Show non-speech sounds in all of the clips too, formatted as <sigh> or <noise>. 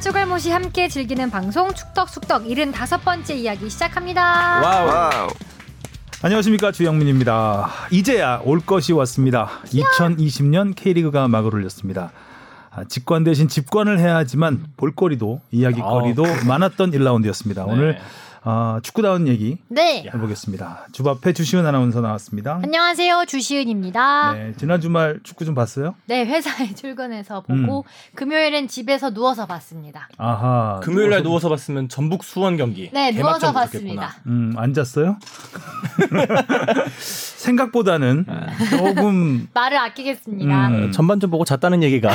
축알못이 함께 즐기는 방송 축덕숙덕 75번째 이야기 시작합니다. 와우. 와우. 안녕하십니까 주영민입니다. 이제야 올 것이 왔습니다. 2020년 K리그가 막을 올렸습니다. 아, 직관 대신 집관을 해야 하지만 볼거리도 이야기거리도 아, 많았던 1라운드였습니다. 네. 오늘 아, 축구다운 얘기 네. 해보겠습니다. 주바페 주시은 아나운서 나왔습니다. 안녕하세요. 주시은입니다. 네, 지난 주말 축구 좀 봤어요? 네, 회사에 <laughs> 출근해서 보고 음. 금요일엔 집에서 누워서 봤습니다. 아하. 금요일 날 누워서 봤으면 전북 수원 경기. 네, 누워서 봤습니다. 음, 앉았어요? <laughs> 생각보다는 조금 말을 아끼겠습니다. 음. 전반전 보고 잤다는 얘기가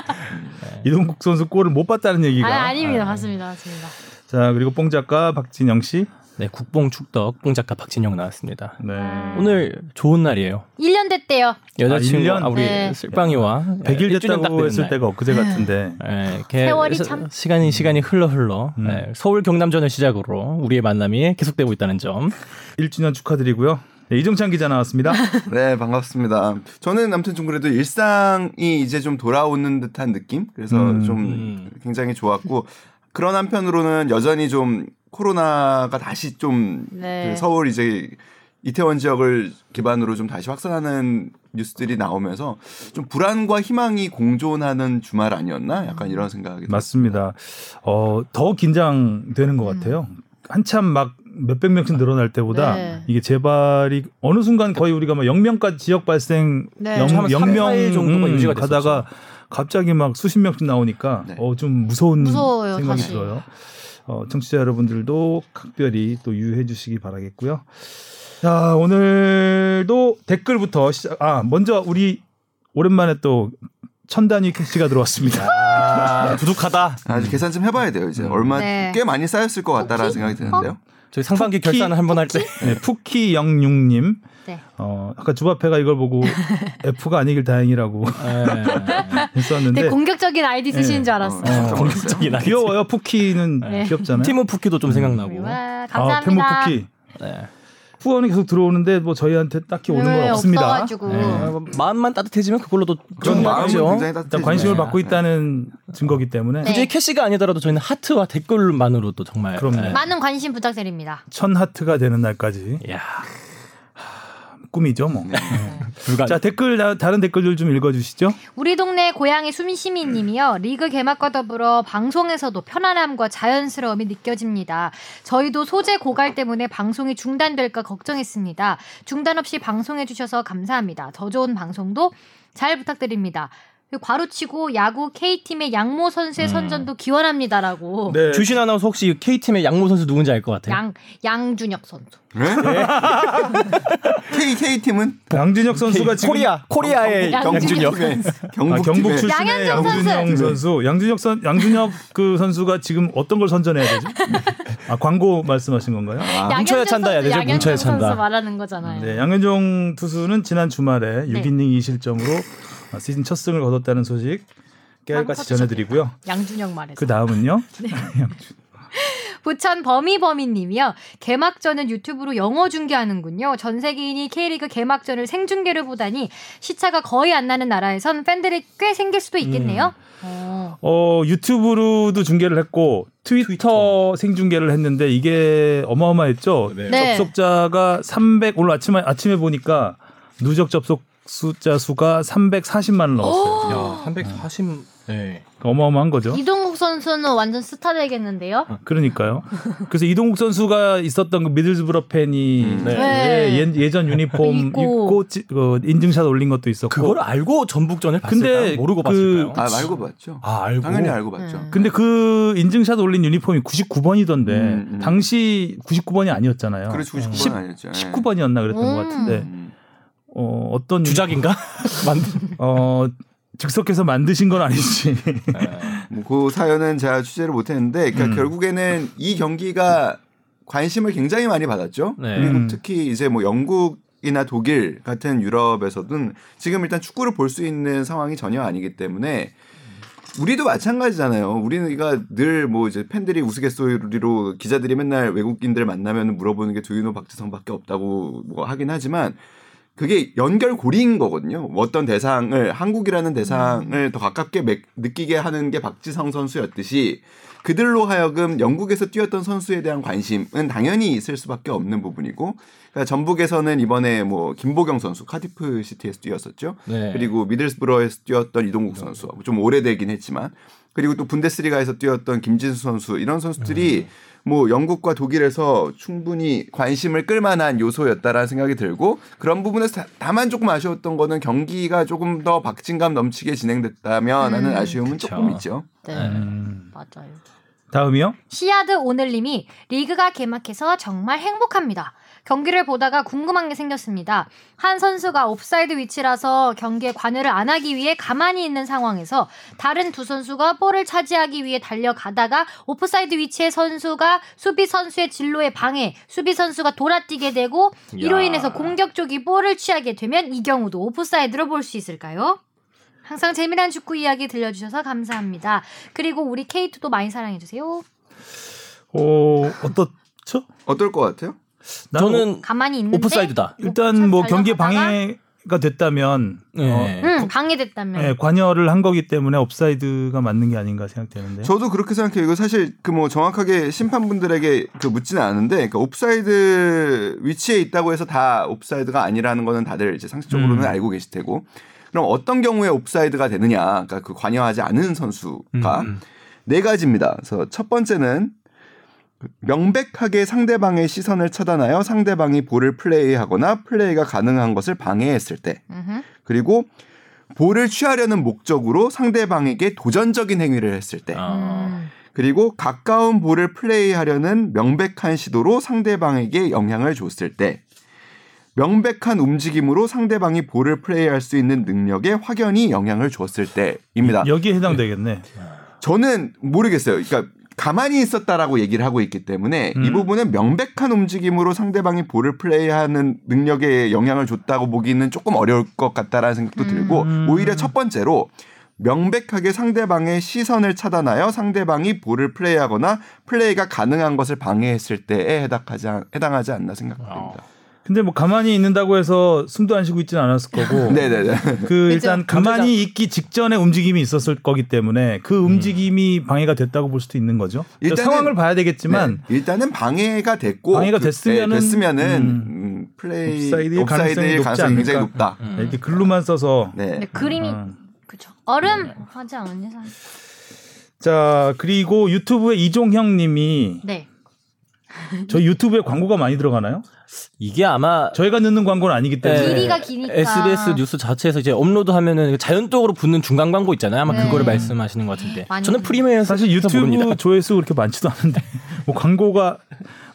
<laughs> 이동국 선수 골을 못 봤다는 얘기가 아, 아닙니다. 맞습니다. 맞습니다. 자 그리고 뽕 작가 박진영 씨. 네, 국뽕 축덕 뽕 작가 박진영 나왔습니다. 네. 오늘 좋은 날이에요. 1년 됐대요. 여자친구 아, 아, 우리 네. 쓸빵이와 100일 됐다고 했을 때가 엊그제 같은데. <laughs> 네, 세월이 참 시간이 시간이 흘러 흘러 음. 네, 서울 경남전을 시작으로 우리의 만남이 계속되고 있다는 점. 1주년 축하드리고요. 네, 이정찬 기자 나왔습니다. <laughs> 네, 반갑습니다. 저는 아무튼 좀 그래도 일상이 이제 좀 돌아오는 듯한 느낌? 그래서 음. 좀 굉장히 좋았고 그런 한편으로는 여전히 좀 코로나가 다시 좀 네. 그 서울 이제 이태원 지역을 기반으로 좀 다시 확산하는 뉴스들이 나오면서 좀 불안과 희망이 공존하는 주말 아니었나? 약간 이런 생각이 맞습니다. 어, 더 긴장되는 것 같아요. 음. 한참 막 몇백 명씩 늘어날 때보다 네. 이게 재발이 어느 순간 거의 우리가 막 영명까지 지역 발생 네. 영, 명 정도가 음, 유지가 가다가 갑자기 막 수십 명씩 나오니까 네. 어, 좀 무서운 무서워요, 생각이 다시. 들어요. 어, 청취자 여러분들도 각별히 또 유의해 주시기 바라겠고요. 자, 오늘도 댓글부터 시작. 아, 먼저 우리 오랜만에 또 천단위 캐시가 들어왔습니다. 아, <laughs> 두둑하다. 아, 계산 좀 해봐야 돼요. 이제 음. 얼마 네. 꽤 많이 쌓였을 것 같다라는 생각이 드는데요. 저희 상반기 결산을 한번 할 때. 네, 푸키 영육님. 네. 어, 아까 주바페가 이걸 보고 <laughs> F가 아니길 다행이라고 네. <laughs> 했었는데. 되게 공격적인 아이디 쓰시는 네. 줄 알았어. 어, <laughs> 공격적인 아이디. 귀여워요. 푸키는 네. 귀엽잖아요. 티모 푸키도 좀 생각나고. 와, 감사합니다. 아, 테모 푸키. 네. 후원이 계속 들어오는데 뭐 저희한테 딱히 오는 건 네, 없습니다. 네. 마음만 따뜻해지면 그걸로도 그런 마음이 굉장히 따뜻해 관심을 받고 있다는 증거기 때문에 굳이 캐시가 아니더라도 저희는 하트와 댓글만으로도 정말 그럼요. 많은 관심 부탁드립니다. 천 하트가 되는 날까지. 야. 꿈이죠, 뭐. 네. 네. 자 댓글 다 른 댓글들 좀 읽어 주시죠. 우리 동네 고양이 수민시민님이요. 리그 개막과 더불어 방송에서도 편안함과 자연스러움이 느껴집니다. 저희도 소재 고갈 때문에 방송이 중단될까 걱정했습니다. 중단 없이 방송해 주셔서 감사합니다. 더 좋은 방송도 잘 부탁드립니다. 과로치고 야구 K팀의 양모 선수의 음. 선전도 기원합니다라고. 네. 주신 아나운서 혹시 K팀의 양모 선수 누군지 알 것 같아요? 양 양준혁 선수. 네? <laughs> K K 팀은 양준혁 선수가 K, 지금 코리아 코리아의 양준혁 경북, 아, 경북 출신의 양준혁 선수. 양준혁 선 양준혁 그 선수가 지금 어떤 걸 선전해야 되죠? 아 광고 말씀하신 건가요? 아, 뭉쳐야 찬다 해야 되죠? 뭉쳐야 찬다. 선수 말하는 거잖아요. 네, 양현종 투수는 지난 주말에 네. 6이닝 2실점으로 어, 시즌 첫 승을 거뒀다는 소식 깨알같이 전해드리고요. 양준혁 말해서. 그 다음은요. <laughs> 네. <laughs> 부천 범이범이님이요. 개막전은 유튜브로 영어 중계하는군요. 전 세계인이 K리그 개막전을 생중계를 보다니 시차가 거의 안 나는 나라에선 팬들이 꽤 생길 수도 있겠네요. 음. 어. 어. 유튜브로도 중계를 했고 트위터, 트위터, 생중계를 했는데 이게 어마어마했죠. 네. 접속자가 300 오늘 아침에 아침에 보니까 누적 접속 숫자 수가 340만을 넘었어요. 야, 340. 네. 어마어마한 거죠. 이동국 선수는 완전 스타 되겠는데요? 아, 그러니까요. 그래서 이동국 선수가 있었던 그 미들즈브러 팬이 음. 네. 네. 예, 전 유니폼 입고, 그 인증샷 올린 것도 있었고. 그걸 알고 전북전을 봤을까요? 모르고 그, 봤을까요? 아, 알고 봤죠. 아, 알고. 당연히 알고 봤죠. 음. 근데 그 인증샷 올린 유니폼이 99번이던데 음, 음. 당시 99번이 아니었잖아요. 그렇죠. 99번 아니었죠. 19번이었나 그랬던 것 같은데. 음. 어, 어떤 주작인가? <laughs> 어, 즉석해서 만드신 건 아니지. 뭐그 사연은 제가 취재를 못했는데, 그러니까 음. 결국에는 이 경기가 관심을 굉장히 많이 받았죠. 네. 그리고 음. 특히 이제 뭐 영국 이나 독일 같은 유럽에서는 지금 일단 축구를 볼 수 있는 상황이 전혀 아니기 때문에 우리도 마찬가지잖아요. 우리는 이가 늘 뭐 이제 팬들이 우스갯소리로 기자들이 맨날 외국인들 만나면 물어보는 게 두유노 박지성밖에 없다고 뭐 하긴 하지만 그게 연결고리인 거거든요. 어떤 대상을 한국이라는 대상을 음. 더 가깝게 느끼게 하는 게 박지성 선수였듯이 그들로 하여금 영국에서 뛰었던 선수에 대한 관심은 당연히 있을 수밖에 없는 부분이고 그러니까 전북에서는 이번에 뭐 김보경 선수 카디프 시티에서 뛰었었죠. 네. 그리고 미들스브러에서 뛰었던 이동국 선수 좀 오래되긴 했지만 그리고 또 분데스리가에서 뛰었던 김진수 선수 이런 선수들이 음. 뭐 영국과 독일에서 충분히 관심을 끌만한 요소였다라는 생각이 들고 그런 부분에서 다만 조금 아쉬웠던 거는 경기가 조금 더 박진감 넘치게 진행됐다면 하는 음. 아쉬움은 그쵸. 조금 있죠. 네, 음. 맞아요. 다음이요? 시아드 오늘님이 리그가 개막해서 정말 행복합니다. 경기를 보다가 궁금한 게 생겼습니다. 한 선수가 옵사이드 위치라서 경기에 관여를 안 하기 위해 가만히 있는 상황에서 다른 두 선수가 볼을 차지하기 위해 달려가다가 오프사이드 위치의 선수가 수비 선수의 진로에 방해, 수비 선수가 돌아뛰게 되고 이로 인해서 공격 쪽이 볼을 취하게 되면 이 경우도 오프사이드로 볼 수 있을까요? 항상 재미난 축구 이야기 들려주셔서 감사합니다. 그리고 우리 케이트도 많이 사랑해주세요. 어, 어떻죠? 어떨 것 같아요? 저는 가만히 있는데 오프사이드다. 일단 뭐 경기 방해가 됐다면 네. 어, 응, 방해됐다면 네, 관여를 한 거기 때문에 옵사이드가 맞는 게 아닌가 생각되는데. 저도 그렇게 생각해요. 이거 사실 그 뭐 정확하게 심판분들에게 그 묻지는 않은데 그러니까 옵사이드 위치에 있다고 해서 다 옵사이드가 아니라는 거는 다들 이제 상식적으로는 음. 알고 계실 테고. 그럼 어떤 경우에 옵사이드가 되느냐? 그러니까 그 관여하지 않은 선수가 음, 음. 네 가지입니다. 그래서 첫 번째는 명백하게 상대방의 시선을 차단하여 상대방이 볼을 플레이하거나 플레이가 가능한 것을 방해했을 때 그리고 볼을 취하려는 목적으로 상대방에게 도전적인 행위를 했을 때 아. 그리고 가까운 볼을 플레이하려는 명백한 시도로 상대방에게 영향을 줬을 때 명백한 움직임으로 상대방이 볼을 플레이할 수 있는 능력에 확연히 영향을 줬을 때입니다. 여기에 해당되겠네. 저는 모르겠어요. 그러니까 가만히 있었다라고 얘기를 하고 있기 때문에 음. 이 부분은 명백한 움직임으로 상대방이 볼을 플레이하는 능력에 영향을 줬다고 보기는 조금 어려울 것 같다라는 생각도 음. 들고 오히려 첫 번째로 명백하게 상대방의 시선을 차단하여 상대방이 볼을 플레이하거나 플레이가 가능한 것을 방해했을 때에 해당하지, 해당하지 않나 생각됩니다. 어. 근데 뭐 가만히 있는다고 해서 숨도 안 쉬고 있지는 않았을 거고. <laughs> 네네네. 그 일단 가만히 있기 직전에 움직임이 있었을 거기 때문에 그 음. 움직임이 음. 방해가 됐다고 볼 수도 있는 거죠. 일단 상황을 봐야 되겠지만 네. 일단은 방해가 됐고 방해가 그, 됐으면은, 네, 됐으면은 음, 음 플레이 옵사이드의 가능성이, 가능성이 굉장히 높다. 음. 이렇게 글로만 써서 네. 그림이 아. 그죠. 얼음 네. 하지 않았냐 자 그리고 유튜브에 이종형 님이 네. 저희 유튜브에 광고가 많이 들어가나요? 이게 아마 저희가 넣는 광고는 아니기 때문에 길이가 기니까 SBS 뉴스 자체에서 이제 업로드하면은 자연적으로 붙는 중간 광고 있잖아요. 아마 네. 그거를 말씀하시는 것 같은데 저는 프리미엄 사실 유튜브 조회수 그렇게 많지도 않은데 <laughs> 뭐 광고가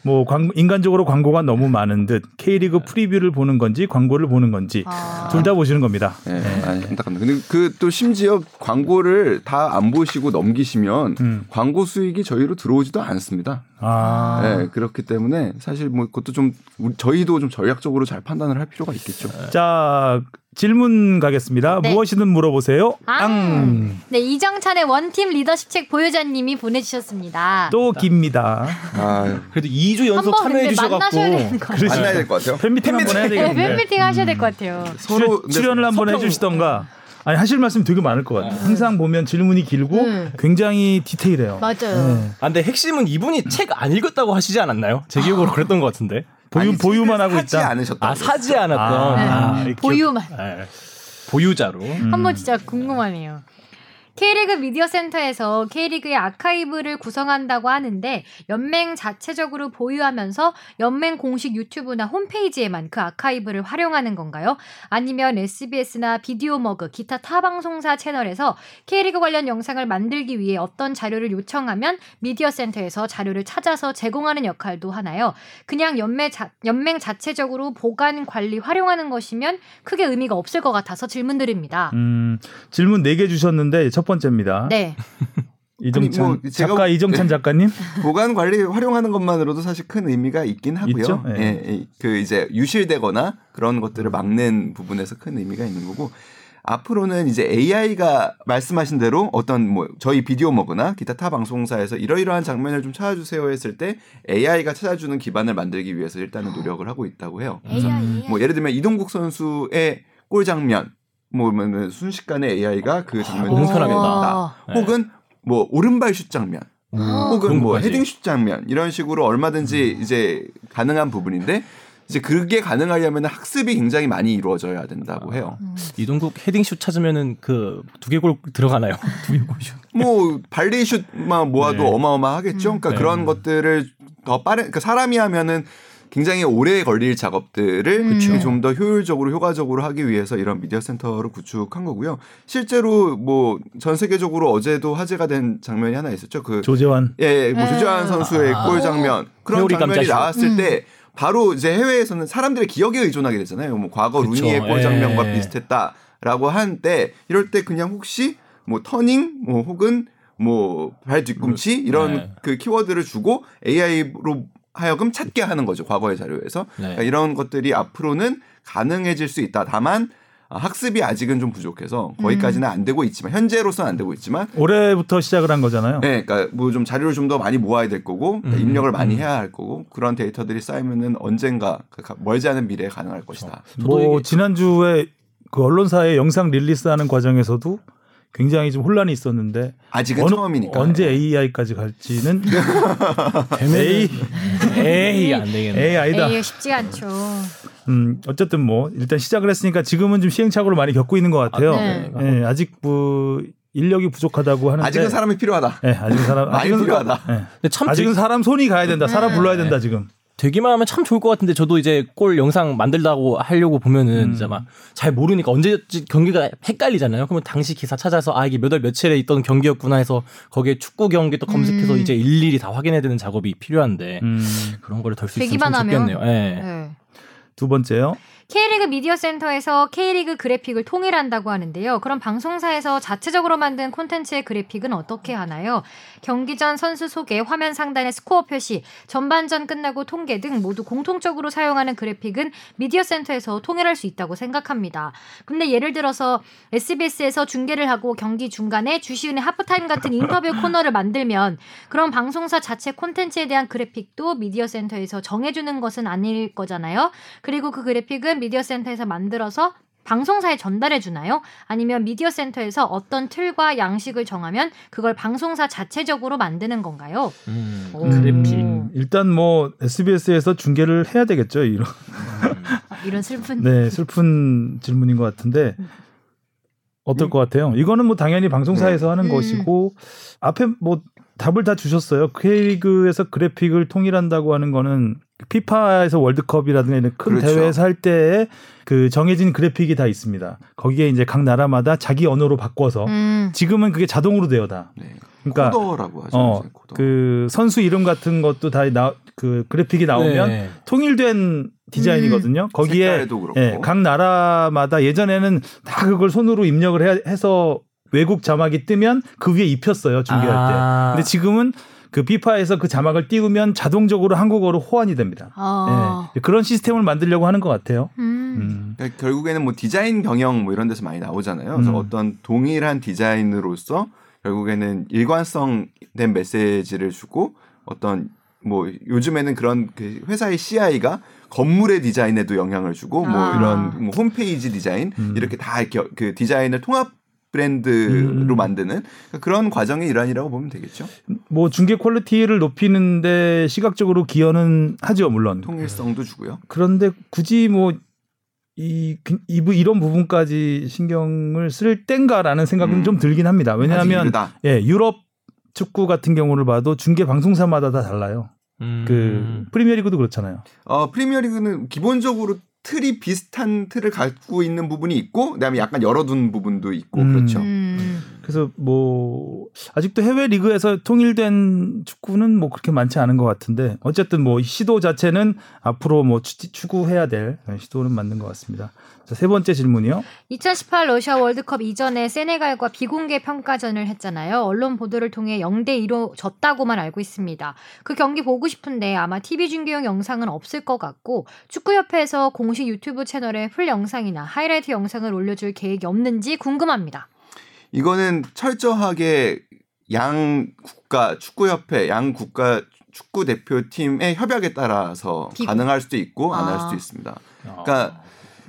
뭐 광, 인간적으로 광고가 너무 많은 듯 K리그 프리뷰를 보는 건지 광고를 보는 건지 아. 둘다 보시는 겁니다. 네, 네. 안타깝네. 근데 그 또 심지어 광고를 다 안 보시고 넘기시면 음. 광고 수익이 저희로 들어오지도 않습니다. 아. 네, 그렇기 때문에 사실 뭐 그것도 좀 저희도 좀 전략적으로 잘 판단을 할 필요가 있겠죠. 자, 질문 가겠습니다. 네. 무엇이든 물어보세요. 아, 네, 이정찬의 원팀 리더십 책 보유자님이 보내주셨습니다. 또 깁니다. 아, 그래도 2주 연속 참여해 주셔갖고 만나야 될 것 같아요. 팬미팅 한번 해야. 네, 팬미팅 하셔야 될 것 같아요. 서로 출연을 한번 해주시던가. 아니 하실 말씀 되게 많을 것 같아요. 항상 보면 질문이 길고 음. 굉장히 디테일해요. 맞아요. 네. 아, 근데 핵심은 이분이 책 안 읽었다고 하시지 않았나요? 제 기억으로 그랬던 것 같은데. 보유 아니, 보유만 하고 있다. 않으셨다. 아 사지 않았던. 아, 네. 보유만. 네. 보유자로. 음. 한번 진짜 궁금하네요. K리그 미디어 센터에서 K리그의 아카이브를 구성한다고 하는데 연맹 자체적으로 보유하면서 연맹 공식 유튜브나 홈페이지에만 그 아카이브를 활용하는 건가요? 아니면 SBS나 비디오 머그, 기타 타 방송사 채널에서 K리그 관련 영상을 만들기 위해 어떤 자료를 요청하면 미디어 센터에서 자료를 찾아서 제공하는 역할도 하나요? 그냥 연맹, 자, 연맹 자체적으로 보관 관리 활용하는 것이면 크게 의미가 없을 것 같아서 질문 드립니다. 음, 질문 4개 주셨는데 첫 번째입니다. 네. <laughs> 이정찬 뭐 작가 이정찬 작가님 <laughs> 보관 관리 활용하는 것만으로도 사실 큰 의미가 있긴 하고요. 네. 예, 예, 그 이제 유실되거나 그런 것들을 막는 부분에서 큰 의미가 있는 거고 앞으로는 이제 AI가 말씀하신 대로 어떤 뭐 저희 비디오 먹거나 기타 타 방송사에서 이러이러한 장면을 좀 찾아주세요 했을 때 AI가 찾아주는 기반을 만들기 위해서 일단은 노력을 하고 있다고 해요. 그래서 뭐 예를 들면 이동국 선수의 골 장면 뭐면 순식간에 AI가 그 장면을 응선하겠다. 혹은 뭐 오른발 슛 장면. 음, 혹은 뭐 헤딩 슛 장면 이런 식으로 얼마든지 이제 가능한 부분인데 이제 그게 가능하려면 학습이 굉장히 많이 이루어져야 된다고 해요. 음. 이동국 헤딩슛 찾으면은 그 두개골 들어가나요? <laughs> 두개골 슛. 뭐 발리 슛만 모아도 네. 어마어마하겠죠. 그러니까 네. 그런 것들을 더 빠른 그러니까 사람이 하면은 굉장히 오래 걸릴 작업들을 음. 좀더 효율적으로 효과적으로 하기 위해서 이런 미디어 센터를 구축한 거고요. 실제로 뭐 전 세계적으로 어제도 화제가 된 장면이 하나 있었죠. 그 조재환 예, 뭐 네. 조재환 선수의 아. 골 장면 그런 장면이 나왔을 음. 때 바로 이제 해외에서는 사람들의 기억에 의존하게 되잖아요. 뭐 과거 그쵸. 루니의 골 장면과 예. 비슷했다라고 하는데 이럴 때 그냥 혹시 뭐 터닝 뭐 혹은 뭐 발 뒤꿈치 이런 네. 그 키워드를 주고 AI로 하여금 찾게 하는 거죠. 과거의 자료에서. 네. 그러니까 이런 것들이 앞으로는 가능해질 수 있다. 다만 학습이 아직은 좀 부족해서 거기까지는 음. 안 되고 있지만 현재로서는 안 되고 있지만 올해부터 시작을 한 거잖아요. 네, 그러니까 뭐 좀 자료를 좀 더 많이 모아야 될 거고 그러니까 음. 입력을 많이 음. 해야 할 거고 그런 데이터들이 쌓이면은 언젠가 그 멀지 않은 미래에 가능할 것이다. 뭐 지난주에 그 언론사에 영상 릴리스하는 과정에서도 굉장히 좀 혼란이 있었는데 아직은 어느, 처음이니까 언제 AI까지 갈지는 <laughs> A A 안 되겠네. AI다. A 쉽지 않죠. 음 어쨌든 뭐 일단 시작을 했으니까 지금은 좀 시행착오를 많이 겪고 있는 것 같아요. 아, 네. 네, 아직 뭐 인력이 부족하다고 하는데 아직은 사람이 필요하다. 네, 아직은 사람 많이 아직은, 필요하다. 네. 참 아직은 사람 손이 가야 된다. 사람 네. 불러야 된다 지금. 되기만 하면 참 좋을 것 같은데 저도 이제 골 영상 만들다고 하려고 보면은 음. 이제 막잘 모르니까 언제 경기가 헷갈리잖아요. 그러면 당시 기사 찾아서 아 이게 몇월 며칠에 있던 경기였구나 해서 거기에 축구 경기 또 검색해서 음. 이제 일일이 다 확인해야 되는 작업이 필요한데 음. 그런 거를 덜 수 있으면 좋겠네요. 예. 네. 두 번째요. K리그 미디어 센터에서 K리그 그래픽을 통일한다고 하는데요. 그럼 방송사에서 자체적으로 만든 콘텐츠의 그래픽은 어떻게 하나요? 경기 전 선수 소개, 화면 상단의 스코어 표시, 전반전 끝나고 통계 등 모두 공통적으로 사용하는 그래픽은 미디어 센터에서 통일할 수 있다고 생각합니다. 근데 예를 들어서 SBS에서 중계를 하고 경기 중간에 주시은의 하프타임 같은 인터뷰 <coughs> 코너를 만들면 그럼 방송사 자체 콘텐츠에 대한 그래픽도 미디어 센터에서 정해주는 것은 아닐 거잖아요. 그리고 그 그래픽은 미디어 센터에서 만들어서 방송사에 전달해 주나요? 아니면 미디어 센터에서 어떤 틀과 양식을 정하면 그걸 방송사 자체적으로 만드는 건가요? 음, 그래픽. 일단 뭐 SBS에서 중계를 해야 되겠죠. 이런 아, 이런 슬픈 네 슬픈 질문인 것 같은데 어떨 음. 것 같아요? 이거는 뭐 당연히 방송사에서 네. 하는 음. 것이고 앞에 뭐 답을 다 주셨어요. K리그에서 그래픽을 통일한다고 하는 거는 피파에서 월드컵이라든가 이런 큰 그렇죠. 대회에서 할 때에 그 정해진 그래픽이 다 있습니다. 거기에 이제 각 나라마다 자기 언어로 바꿔서 음. 지금은 그게 자동으로 되어다. 네. 그러니까 코더라고 하죠. 어, 코더. 그 선수 이름 같은 것도 다 나 그 그래픽이 나오면 네. 통일된 디자인이거든요. 음. 거기에 예, 각 나라마다 예전에는 다 그걸 손으로 입력을 해, 해서 외국 자막이 뜨면 그 위에 입혔어요 중계할 아. 때. 근데 지금은 그 비파에서 그 자막을 띄우면 자동적으로 한국어로 호환이 됩니다. 아. 네. 그런 시스템을 만들려고 하는 것 같아요. 음. 음. 그러니까 결국에는 뭐 디자인 경영 뭐 이런 데서 많이 나오잖아요. 그래서 음. 어떤 동일한 디자인으로서 결국에는 일관성된 메시지를 주고 어떤 뭐 요즘에는 그런 그 회사의 CI가 건물의 디자인에도 영향을 주고 뭐 아. 이런 뭐 홈페이지 디자인 음. 이렇게 다 이렇게 그 디자인을 통합 브랜드로 음. 만드는 그런 과정의 일환이라고 보면 되겠죠. 뭐 중계 퀄리티를 높이는데 시각적으로 기여는 하죠, 물론. 통일성도 주고요. 그런데 굳이 뭐 이, 이 이런 부분까지 신경을 쓸 땐가라는 생각은 음. 좀 들긴 합니다. 왜냐하면 예, 유럽 축구 같은 경우를 봐도 중계 방송사마다 다 달라요. 음. 그 프리미어리그도 그렇잖아요. 어, 프리미어리그는 기본적으로 틀이 비슷한 틀을 갖고 있는 부분이 있고 그다음에 약간 열어둔 부분도 있고 음. 그렇죠. 음. 그래서 뭐 아직도 해외 리그에서 통일된 축구는 뭐 그렇게 많지 않은 것 같은데 어쨌든 뭐 시도 자체는 앞으로 뭐 추구해야 될 시도는 맞는 것 같습니다. 자, 세 번째 질문이요. 2018 러시아 월드컵 이전에 세네갈과 비공개 평가전을 했잖아요. 언론 보도를 통해 0대 2로 졌다고만 알고 있습니다. 그 경기 보고 싶은데 아마 TV 중계용 영상은 없을 것 같고 축구협회에서 공식 유튜브 채널에 풀 영상이나 하이라이트 영상을 올려줄 계획이 없는지 궁금합니다. 이거는 철저하게 양 국가 축구협회 양 국가 축구 대표팀의 협약에 따라서 비공. 가능할 수도 있고 안할 아. 수도 있습니다. 그러니까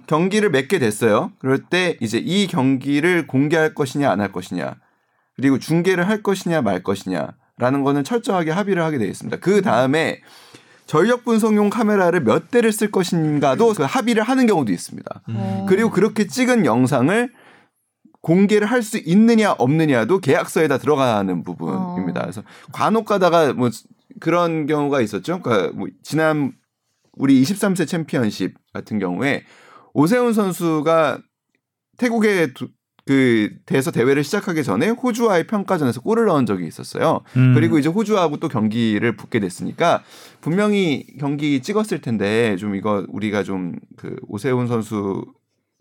경기를 맺게 됐어요. 그럴 때 이제 이 경기를 공개할 것이냐 안 할 것이냐 그리고 중계를 할 것이냐 말 것이냐라는 거는 철저하게 합의를 하게 되어 있습니다. 그 다음에 전력 분석용 카메라를 몇 대를 쓸 것인가도 그 합의를 하는 경우도 있습니다. 음. 그리고 그렇게 찍은 영상을 공개를 할 수 있느냐 없느냐도 계약서에다 들어가는 부분입니다. 어. 그래서 간혹 가다가 뭐 그런 경우가 있었죠. 그러니까 뭐 지난 우리 23세 챔피언십 같은 경우에 오세훈 선수가 태국에 두, 그 대서 대회를 시작하기 전에 호주와의 평가전에서 골을 넣은 적이 있었어요. 음. 그리고 이제 호주하고 또 경기를 붙게 됐으니까 분명히 경기 찍었을 텐데 좀 이거 우리가 좀 그 오세훈 선수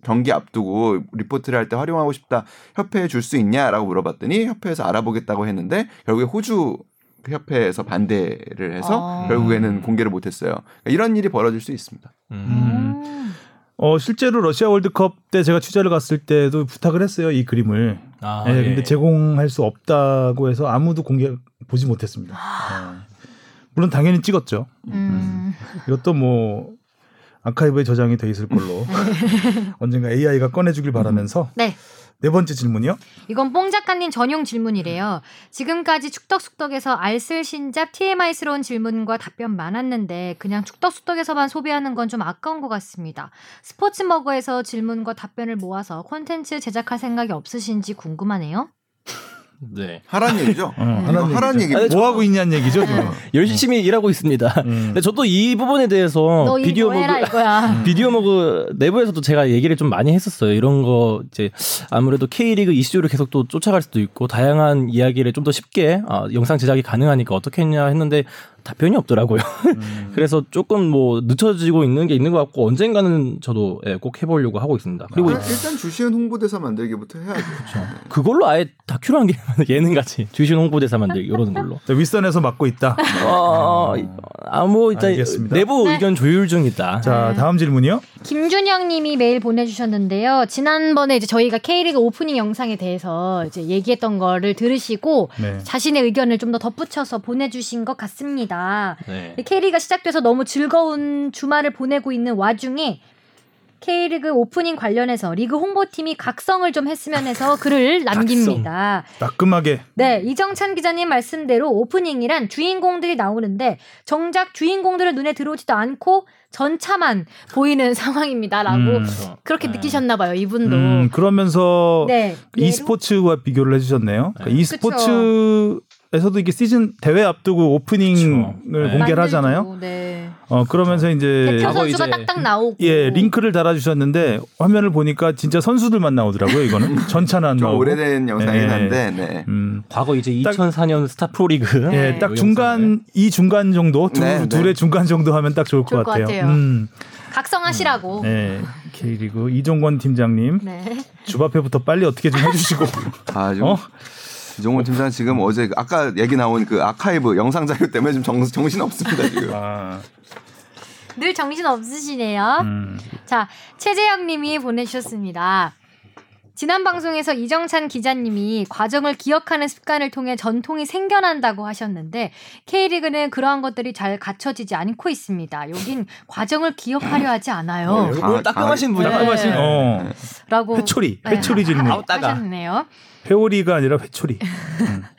경기 앞두고 리포트를 할 때 활용하고 싶다 협회에 줄 수 있냐라고 물어봤더니 협회에서 알아보겠다고 했는데 결국에 호주 협회에서 반대를 해서 아. 결국에는 공개를 못했어요. 그러니까 이런 일이 벌어질 수 있습니다. 음. 음. 어 실제로 러시아 월드컵 때 제가 취재를 갔을 때도 부탁을 했어요 이 그림을. 아, 네, 예. 근데 제공할 수 없다고 해서 아무도 공개 보지 못했습니다. 네. 물론 당연히 찍었죠. 음. 음. 이것도 뭐 아카이브에 저장이 돼 있을 걸로 <laughs> 언젠가 AI가 꺼내주길 바라면서 네. 네 번째 질문이요? 이건 뽕 작가님 전용 질문이래요. 지금까지 축덕숙덕에서 알쓸신잡 TMI스러운 질문과 답변 많았는데 그냥 축덕숙덕에서만 소비하는 건 좀 아까운 것 같습니다. 스포츠머거에서 질문과 답변을 모아서 콘텐츠 제작할 생각이 없으신지 궁금하네요. 네. 하란 얘기죠. 어, 하란, 하란 얘기. 뭐 하고 있냐는 얘기죠. 지금. 열심히 일하고 있습니다. 음. 근데 저도 이 부분에 대해서 비디오 모그 <laughs> 비디오 모그 내부에서도 제가 얘기를 좀 많이 했었어요. 이런 거 이제 아무래도 K리그 이슈를 계속 또 쫓아갈 수도 있고 다양한 이야기를 좀 더 쉽게 아, 영상 제작이 가능하니까 어떻게 했냐 했는데 답변이 없더라고요. 음. <laughs> 그래서 조금 뭐 늦춰지고 있는 게 있는 것 같고 언젠가는 저도 예, 꼭 해보려고 하고 있습니다. 그리고 아, 일단 주시은 홍보대사 만들기부터 해야죠. 그걸로 아예 다큐로 한게 <laughs> 예능 같이 주시은 홍보대사 만들기 이러는 걸로. 윗선에서 맡고 있다. 어, 아뭐 일단 알겠습니다. 내부 네. 의견 조율 중이다. 자 다음 질문이요. 김준영 님이 메일 보내주셨는데요. 지난번에 이제 저희가 K리그 오프닝 영상에 대해서 이제 얘기했던 거를 들으시고 네. 자신의 의견을 좀 더 덧붙여서 보내주신 것 같습니다. 네. K리그가 시작돼서 너무 즐거운 주말을 보내고 있는 와중에 K리그 오프닝 관련해서 리그 홍보팀이 각성을 좀 했으면 해서 <laughs> 글을 남깁니다. 따끔하게. 네, 이정찬 기자님 말씀대로 오프닝이란 주인공들이 나오는데 정작 주인공들은 눈에 들어오지도 않고 전차만 보이는 <laughs> 상황입니다라고 음, 그렇게 네. 느끼셨나 봐요, 이분도. 음, 그러면서 네, e스포츠와 비교를 해 주셨네요. 그러니까 e스포츠 에서도 이게 시즌 대회 앞두고 오프닝을 그렇죠. 공개를 하잖아요. 네. 어 그러면서 이제 대표 선수가 딱딱 나오고 예 링크를 달아주셨는데 화면을 보니까 진짜 선수들만 나오더라고요. 이거는 <laughs> 전차는 안 나오고 오래된 영상이긴 네. 한데 네. 음. 과거 이제 2004년 스타 프로리그 예, 딱 중간 이 중간 정도 둘, 네, 네, 둘의 중간 정도 하면 딱 좋을, 좋을 것 같아요. 같아요. 음. 각성하시라고. 네. K리그 이종권 팀장님 네. 주바페부터 빨리 어떻게 좀 해주시고. 아, 좀 어? 이종원 팀장 지금 어제 아까 얘기 나온 그 아카이브 영상 자료 때문에 좀 정, 정신 없습니다 지금. 아. 늘 정신 없으시네요. 음. 자 최재영님이 보내주셨습니다. 지난 방송에서 이정찬 기자님이 과정을 기억하는 습관을 통해 전통이 생겨난다고 하셨는데 K리그는 그러한 것들이 잘 갖춰지지 않고 있습니다. 여긴 과정을 기억하려 하지 않아요. 어, 뭘 따끔하신 분이 따끔하신. 네. 어. 라고 회초리 회초리 네. 질문. 하셨네요. 회오리가 아니라 회초리. 음. <laughs>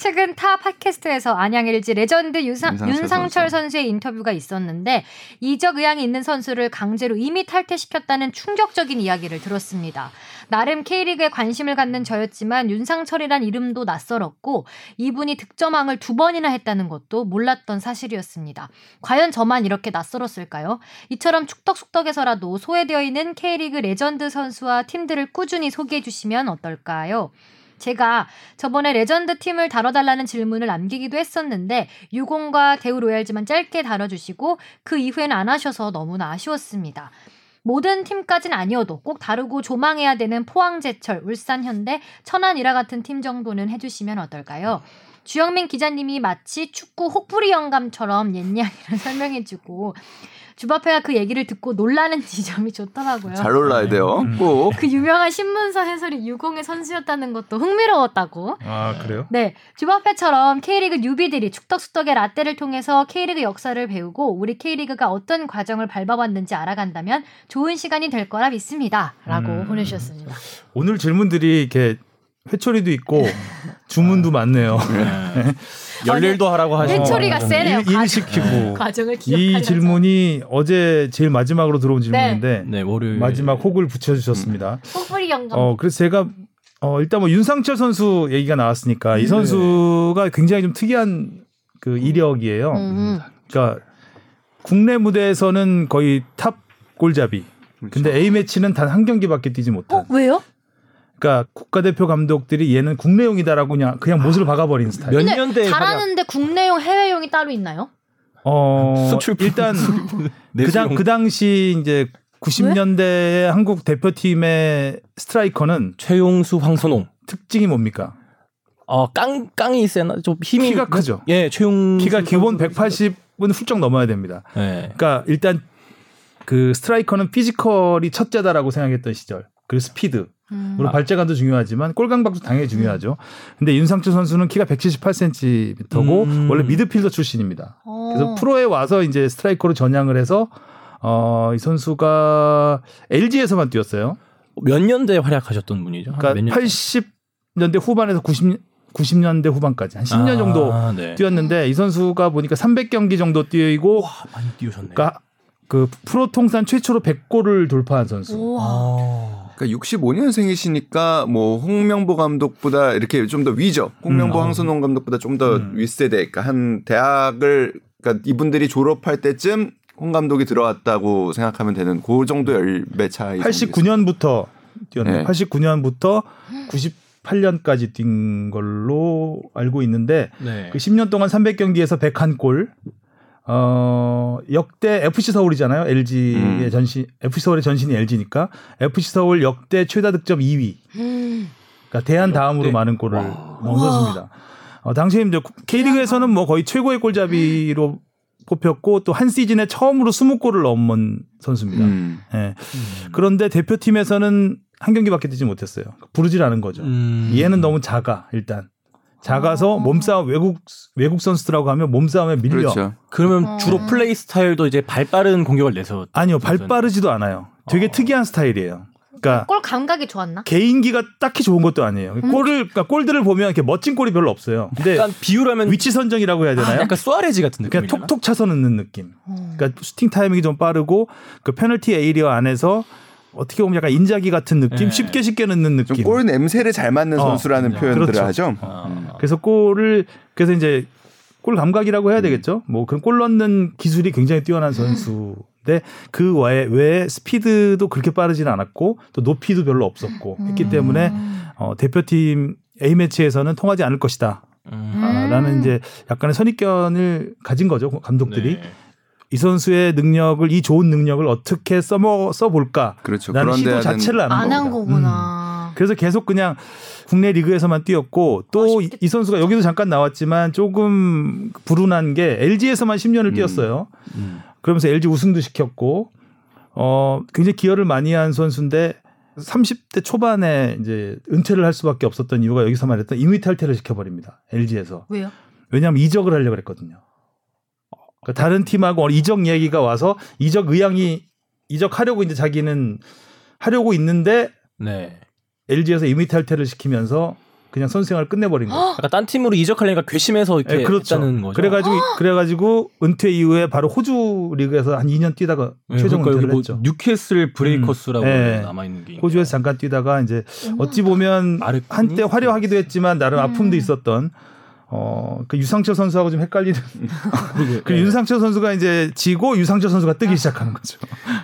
최근 타 팟캐스트에서 안양 LG 레전드 유상, 윤상철, 윤상철 선수. 의 인터뷰가 있었는데 이적 의향이 있는 선수를 강제로 임의 탈퇴시켰다는 충격적인 이야기를 들었습니다. 나름 K리그에 관심을 갖는 저였지만 윤상철이란 이름도 낯설었고 이분이 득점왕을 두 번이나 했다는 것도 몰랐던 사실이었습니다. 과연 저만 이렇게 낯설었을까요? 이처럼 축덕쑥덕에서라도 소외되어 있는 K리그 레전드 선수와 팀들을 꾸준히 소개해 주시면 어떨까요? 제가 저번에 레전드 팀을 다뤄달라는 질문을 남기기도 했었는데 유공과 대우 로얄즈만 짧게 다뤄주시고 그 이후에는 안 하셔서 너무나 아쉬웠습니다. 모든 팀까진 아니어도 꼭 다루고 조망해야 되는 포항제철, 울산현대, 천안이라 같은 팀 정도는 해주시면 어떨까요? 주영민 기자님이 마치 축구 혹부리 영감처럼 옛 이야기를 <laughs> 설명해주고 주바페가 그 얘기를 듣고 놀라는 <laughs> 지점이 좋더라고요. 잘 놀라야 돼요. 음. 꼭. 그 유명한 신문서 해설이 유공의 선수였다는 것도 흥미로웠다고. 아 그래요? 네, 주바페처럼 K리그 뉴비들이 축덕수덕의 라떼를 통해서 K리그 역사를 배우고 우리 K리그가 어떤 과정을 밟아왔는지 알아간다면 좋은 시간이 될 거라 믿습니다.라고 음. 보내주셨습니다. 오늘 질문들이 이렇게 회초리도 있고 주문도 많네요. 네. <laughs> 열일도 하라고 하시고 회초리가 어, 세네요. 일, 일 시키고 과정을. 이 질문이 어제 제일 마지막으로 들어온 질문인데 네 월요일 마지막 혹을 붙여주셨습니다. 혹부리 영감. 어 그래서 제가 어 일단 뭐 윤상철 선수 얘기가 나왔으니까 이 선수가 굉장히 좀 특이한 그 이력이에요. 음. 그러니까 국내 무대에서는 거의 탑 골잡이. 근데 A 매치는 단 한 경기밖에 뛰지 못한. 어 왜요? 그러니까 국가대표 감독들이 얘는 국내용이다라고 그냥 그냥 못을 박아버린 스타일. 몇 년대 잘하는데 국내용 해외용이 따로 있나요? 어 수출 일단 <laughs> 네, 그, 당, 그 당시 이제 90년대 한국 대표팀의 스트라이커는 최용수 황선홍 특징이 뭡니까? 어, 깡, 깡이 세나? 좀 힘이. 키가 크죠. 예, 최용. 키가 기본 180은 훌쩍 넘어야 됩니다. 예. 그러니까 일단 그 스트라이커는 피지컬이 첫째다라고 생각했던 시절. 그리고 스피드. 음. 물론 발재간도 중요하지만 골 감각도 당연히 중요하죠. 근데 윤상철 선수는 키가 178cm고 음. 원래 미드필더 출신입니다. 어. 그래서 프로에 와서 이제 스트라이커로 전향을 해서 어, 이 선수가 LG에서만 뛰었어요. 몇 년대에 활약하셨던 분이죠? 한 그러니까 몇 년? 80년대 후반에서 90, 90년대 후반까지 한 10년 정도 아, 네. 뛰었는데 이 선수가 보니까 300경기 정도 뛰고 와, 많이 뛰셨네. 그러니까 그 프로 통산 최초로 100골을 돌파한 선수. 아. 그러니까 65년생이시니까 뭐 홍명보 감독보다 이렇게 좀 더 위죠. 홍명보 음. 황선홍 감독보다 좀더 음. 윗세대. 그러니까 한 대학을 그러니까 이분들이 졸업할 때쯤 홍 감독이 들어왔다고 생각하면 되는 그 정도 열배 차이. 89년부터 뛰었네. 네. 89년부터 98년까지 뛴 걸로 알고 있는데 네. 그 10년 동안 300경기에서 101골. 어, 역대 FC 서울이잖아요. LG의 음. 전신 FC 서울의 전신이 LG니까 FC 서울 역대 최다 득점 2위. 음. 그러니까 대한 다음으로 역대. 많은 골을 넣은 선수입니다. 어, 당시에 이제 K리그에서는 뭐 거의 최고의 골잡이로 뽑혔고 또 한 시즌에 처음으로 20골을 넣은 선수입니다. 음. 예. 그런데 대표팀에서는 한 경기밖에 뛰지 못했어요. 부르질 않은 거죠. 음. 얘는 너무 작아 일단. 작아서 몸싸움 외국 외국 선수들하고 하면 몸싸움에 밀려. 그렇죠. 그러면 어. 주로 플레이 스타일도 이제 발 빠른 공격을 해서 아니요 발 빠르지도 않아요. 되게 어. 특이한 스타일이에요. 그러니까 골 감각이 좋았나? 개인기가 딱히 좋은 것도 아니에요. 골을 그러니까 골들을 보면 이렇게 멋진 골이 별로 없어요. 근데 약간 비유라면 위치 선정이라고 해야 되나요? 약간 수아레즈 같은 그냥 느낌이나 톡톡 차서 넣는 느낌. 어. 그러니까 슈팅 타이밍이 좀 빠르고 그 페널티 에이리어 안에서 어떻게 보면 약간 인자기 같은 느낌, 네. 쉽게 쉽게 넣는 느낌. 좀골 냄새를 잘 맡는 어, 선수라는. 표현들을 그렇죠. 하죠. 아. 그래서 골을 그래서 이제 골 감각이라고 해야 되겠죠. 뭐 그런 골 넣는 기술이 굉장히 뛰어난 선수인데 그 외에, 외에 스피드도 그렇게 빠르지는 않았고 또 높이도 별로 없었고 했기 때문에 어, 대표팀 A 매치에서는 통하지 않을 것이다. 음. 아, 라는 이제 약간의 선입견을 가진 거죠 감독들이 네. 이 선수의 능력을 이 좋은 능력을 어떻게 써먹 써볼까 그렇죠. 그런 시도 자체를 안 한. 거구나. 그래서 계속 그냥 국내 리그에서만 뛰었고 또 이. 선수가 여기도 잠깐 나왔지만 조금 불운한 게 LG에서만 10년을 음. 뛰었어요. 음. 그러면서 LG 우승도 시켰고 어 굉장히 기여를 많이 한 선수인데 30대 초반에 이제 은퇴를 할 수밖에 없었던 이유가 여기서 말했던 임의 탈퇴를 시켜버립니다. LG에서 왜요? 왜냐하면 이적을 하려고 그랬거든요. 그러니까 다른 팀하고 이적 얘기가 와서 이적 의향이 이적하려고 이제 자기는 하려고 있는데 네. LG에서 임의 탈퇴를 시키면서 그냥 선수생활을 끝내버린 거예요. 약간 딴 팀으로 이적하려니까 괘씸해서 이렇게 네, 그렇죠. 했다는 거죠. 그래가지고 그래가지고 은퇴 이후에 바로 호주 리그에서 한 2년 뛰다가 네, 최종 그러니까 은퇴를 뭐 했죠. 뉴캐슬 브레이커스라고 음. 네. 남아 있는 게 호주에서 잠깐 뛰다가 이제 어찌 보면? 한때 화려하기도 했지만 나름 음. 아픔도 있었던 어, 그 유상철 선수하고 좀 헷갈리는. <laughs> 그리고 그 네. 윤상철 선수가 이제 지고 유상철 선수가 뜨기 시작하는 거죠.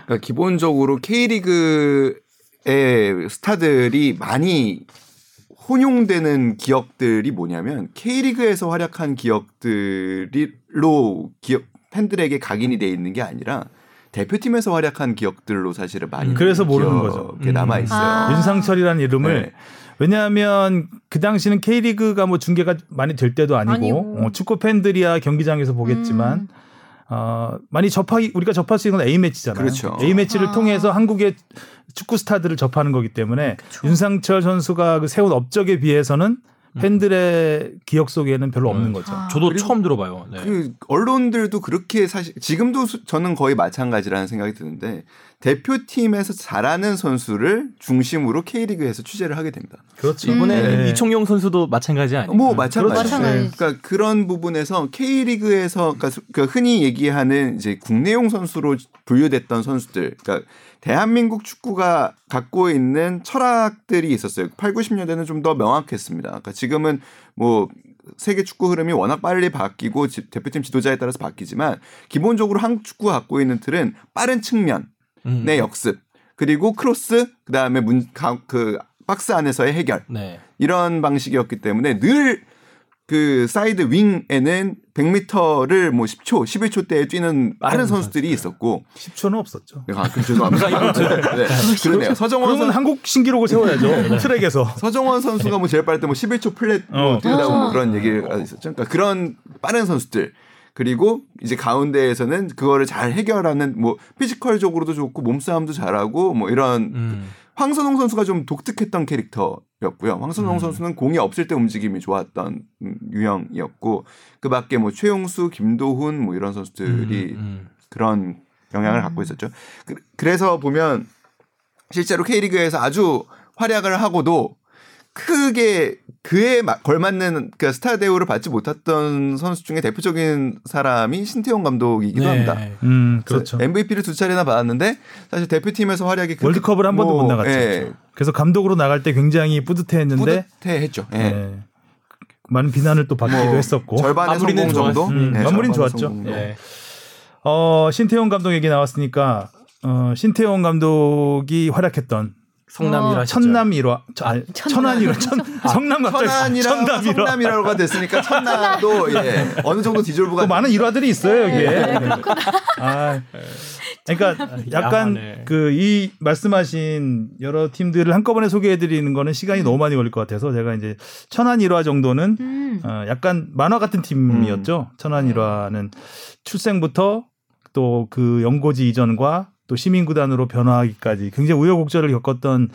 그러니까 기본적으로 K리그의 스타들이 많이 혼용되는 기억들이 뭐냐면 K리그에서 활약한 기억들로 기억 팬들에게 각인이 돼 있는 게 아니라 대표팀에서 활약한 기억들로 사실은 많이 그래서 모르는 거죠. 음. 남아 있어요. 아. 윤상철이라는 이름을 네. 왜냐하면 그 당시는 K리그가 뭐 중계가 많이 될 때도 아니고, 아니고. 어, 축구 팬들이야 경기장에서 보겠지만 음. 어, 많이 접하기 우리가 접할 수 있는 건 A 매치잖아요. 그렇죠. A 매치를 아. 통해서 한국의 축구 스타들을 접하는 거기 때문에 윤상철 선수가 그 세운 업적에 비해서는 팬들의 기억 속에는 별로 없는 거죠. 아. 저도 처음 들어봐요. 네. 그 언론들도 그렇게 사실 지금도 수- 저는 거의 마찬가지라는 생각이 드는데 대표팀에서 잘하는 선수를 중심으로 K리그에서 취재를 하게 됩니다. 그렇죠. 이번에 네. 이청용 선수도 마찬가지 아니에요? 뭐 마찬가지. 그렇죠. 마찬가지. 그러니까 그런 부분에서 K리그에서 그러니까 흔히 얘기하는 이제 국내용 선수로 분류됐던 선수들, 그러니까 대한민국 축구가 갖고 있는 철학들이 있었어요. 8, 90년대는 좀 더 명확했습니다. 그러니까 지금은 뭐 세계 축구 흐름이 워낙 빨리 바뀌고 지- 대표팀 지도자에 따라서 바뀌지만 기본적으로 한국 축구가 갖고 있는 틀은 빠른 측면, 음. 내 역습, 그리고 크로스, 그다음에 문, 가, 그 박스 안에서의 해결. 네. 이런 방식이었기 때문에 늘 그 사이드 윙에는 100m를 뭐 10초, 11초 대에 뛰는 빠른 선수들이 있었고 10초는 없었죠. 아, 그 죄송합니다. <laughs> 네, 그러네요. 서정원 그러면 선 한국 신기록을 세워야죠. 트랙에서. 서정원 선수가 뭐 제일 빠를 때뭐 11초 플랫 뭐 어. 뛴다고 뭐 아. 그런 얘기가 있었죠. 그러니까 그런 빠른 선수들 그리고 이제 가운데에서는 그거를 잘 해결하는 뭐 피지컬적으로도 좋고 몸싸움도 잘하고 뭐 이런 음. 황선홍 선수가 좀 독특했던 캐릭터였고요. 황선홍 음. 선수는 공이 없을 때 움직임이 좋았던 음, 유형이었고 그 밖에 뭐 최용수, 김도훈 뭐 이런 선수들이 음, 그런 영향을 갖고 있었죠. 그, 그래서 보면 실제로 K리그에서 아주 활약을 하고도 크게 그에 마- 걸맞는 그 스타 대우를 받지 못했던 선수 중에 대표적인 사람이 신태용 감독이기도 네. 합니다. 음, 그렇죠. MVP를 두 차례나 받았는데 사실 대표팀에서 활약이 월드컵을 한 번도 뭐, 못 나갔죠. 예, 그래서 감독으로 나갈 때 굉장히 뿌듯해했는데 뿌듯해했죠. 예. 예. 많은 비난을 또 받기도 뭐 했었고. 절반의 마무리는 성공 정도. 음, 네, 마무리는 절반의 좋았죠. 네. 어, 신태용 감독 얘기 나왔으니까 어, 신태용 감독이 활약했던 성남이라 어, 천남 일화, 저, 아니, 천안 일화, 천, <laughs> 성남 갑자기 천안이라 천남 일화. 성남이라고가 됐으니까 천남도 <laughs> 예, 어느 정도 디졸브가 또 많은 일화들이 있어요 여기에. 네, 아, 그러니까 약간. 그 이 말씀하신 여러 팀들을 한꺼번에 소개해드리는 거는 시간이 너무 많이 걸릴 것 같아서 제가 이제 천안 일화 정도는 음. 어, 약간 만화 같은 팀이었죠. 천안 일화는 출생부터 또 그 연고지 이전과 또 시민구단으로 변화하기까지 굉장히 우여곡절을 겪었던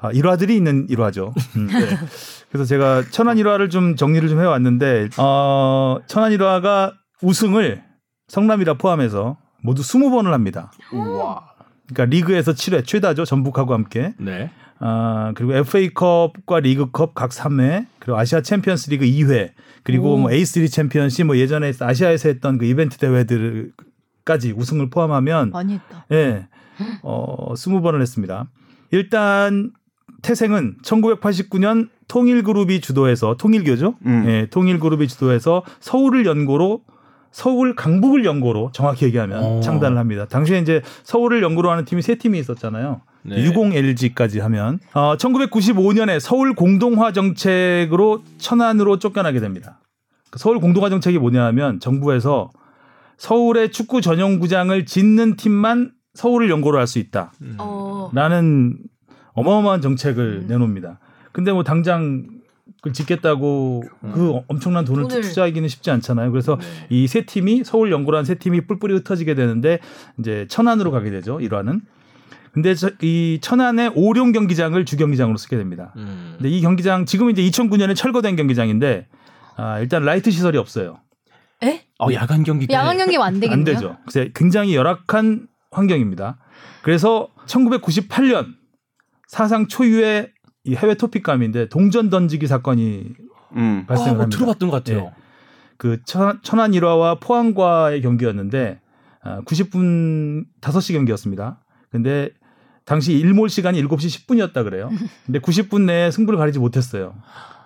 아, 일화들이 있는 일화죠. 음, 네. <laughs> 그래서 제가 천안 일화를 좀 정리를 좀 해왔는데 어, 천안 일화가 우승을 성남일화 포함해서 모두 20번을 합니다. 우와. 그러니까 리그에서 7회 최다죠. 전북하고 함께. 네. 아, 그리고 FA컵과 리그컵 각 3회, 그리고 아시아 챔피언스 리그 2회, 그리고 오. 뭐 A3 챔피언십 뭐 예전에 아시아에서 했던 그 이벤트 대회들 까지 우승을 포함하면 많이 했다. 예. 어, 20번을 했습니다. 일단 태생은 1989년 통일그룹이 주도해서 통일교죠. 음. 예, 통일그룹이 주도해서 서울을 연고로 서울 강북을 연고로 정확히 얘기하면 오. 창단을 합니다. 당시에 이제 서울을 연고로 하는 팀이 세 팀이 있었잖아요. 네. 60 LG까지 하면 어, 1995년에 서울 공동화 정책으로 천안으로 쫓겨나게 됩니다. 그 서울 공동화 정책이 뭐냐하면 정부에서 서울의 축구 전용 구장을 짓는 팀만 서울을 연고로 할 수 있다. 음. 어. 라는 어마어마한 정책을 음. 내놓습니다. 근데 뭐 당장 그걸 짓겠다고 그 엄청난 돈을, 돈을. 투자하기는 쉽지 않잖아요. 그래서 네. 이 세 팀이 서울 연고란 세 팀이 뿔뿔이 흩어지게 되는데 이제 천안으로 가게 되죠. 일화는. 근데 저- 이 천안의 오룡 경기장을 주 경기장으로 쓰게 됩니다. 음. 근데 이 경기장 지금 이제 2009년에 철거된 경기장인데 아, 일단 라이트 시설이 없어요. 에? 어, 야간 경기. 야간 경기 안 되겠네요. 안 되죠. 그래서 굉장히 열악한 환경입니다. 그래서 1998년 사상 초유의 이 해외 토픽감인데 동전 던지기 사건이 음. 발생을 아, 뭐 합니다. 들어봤던 것 같아요. 예. 그 천, 천안 일화와 포항과의 경기였는데 아, 90분 5시 경기였습니다. 근데 당시 일몰 시간이 7시 10분이었다 그래요. 근데 90분 내에 승부를 가리지 못했어요.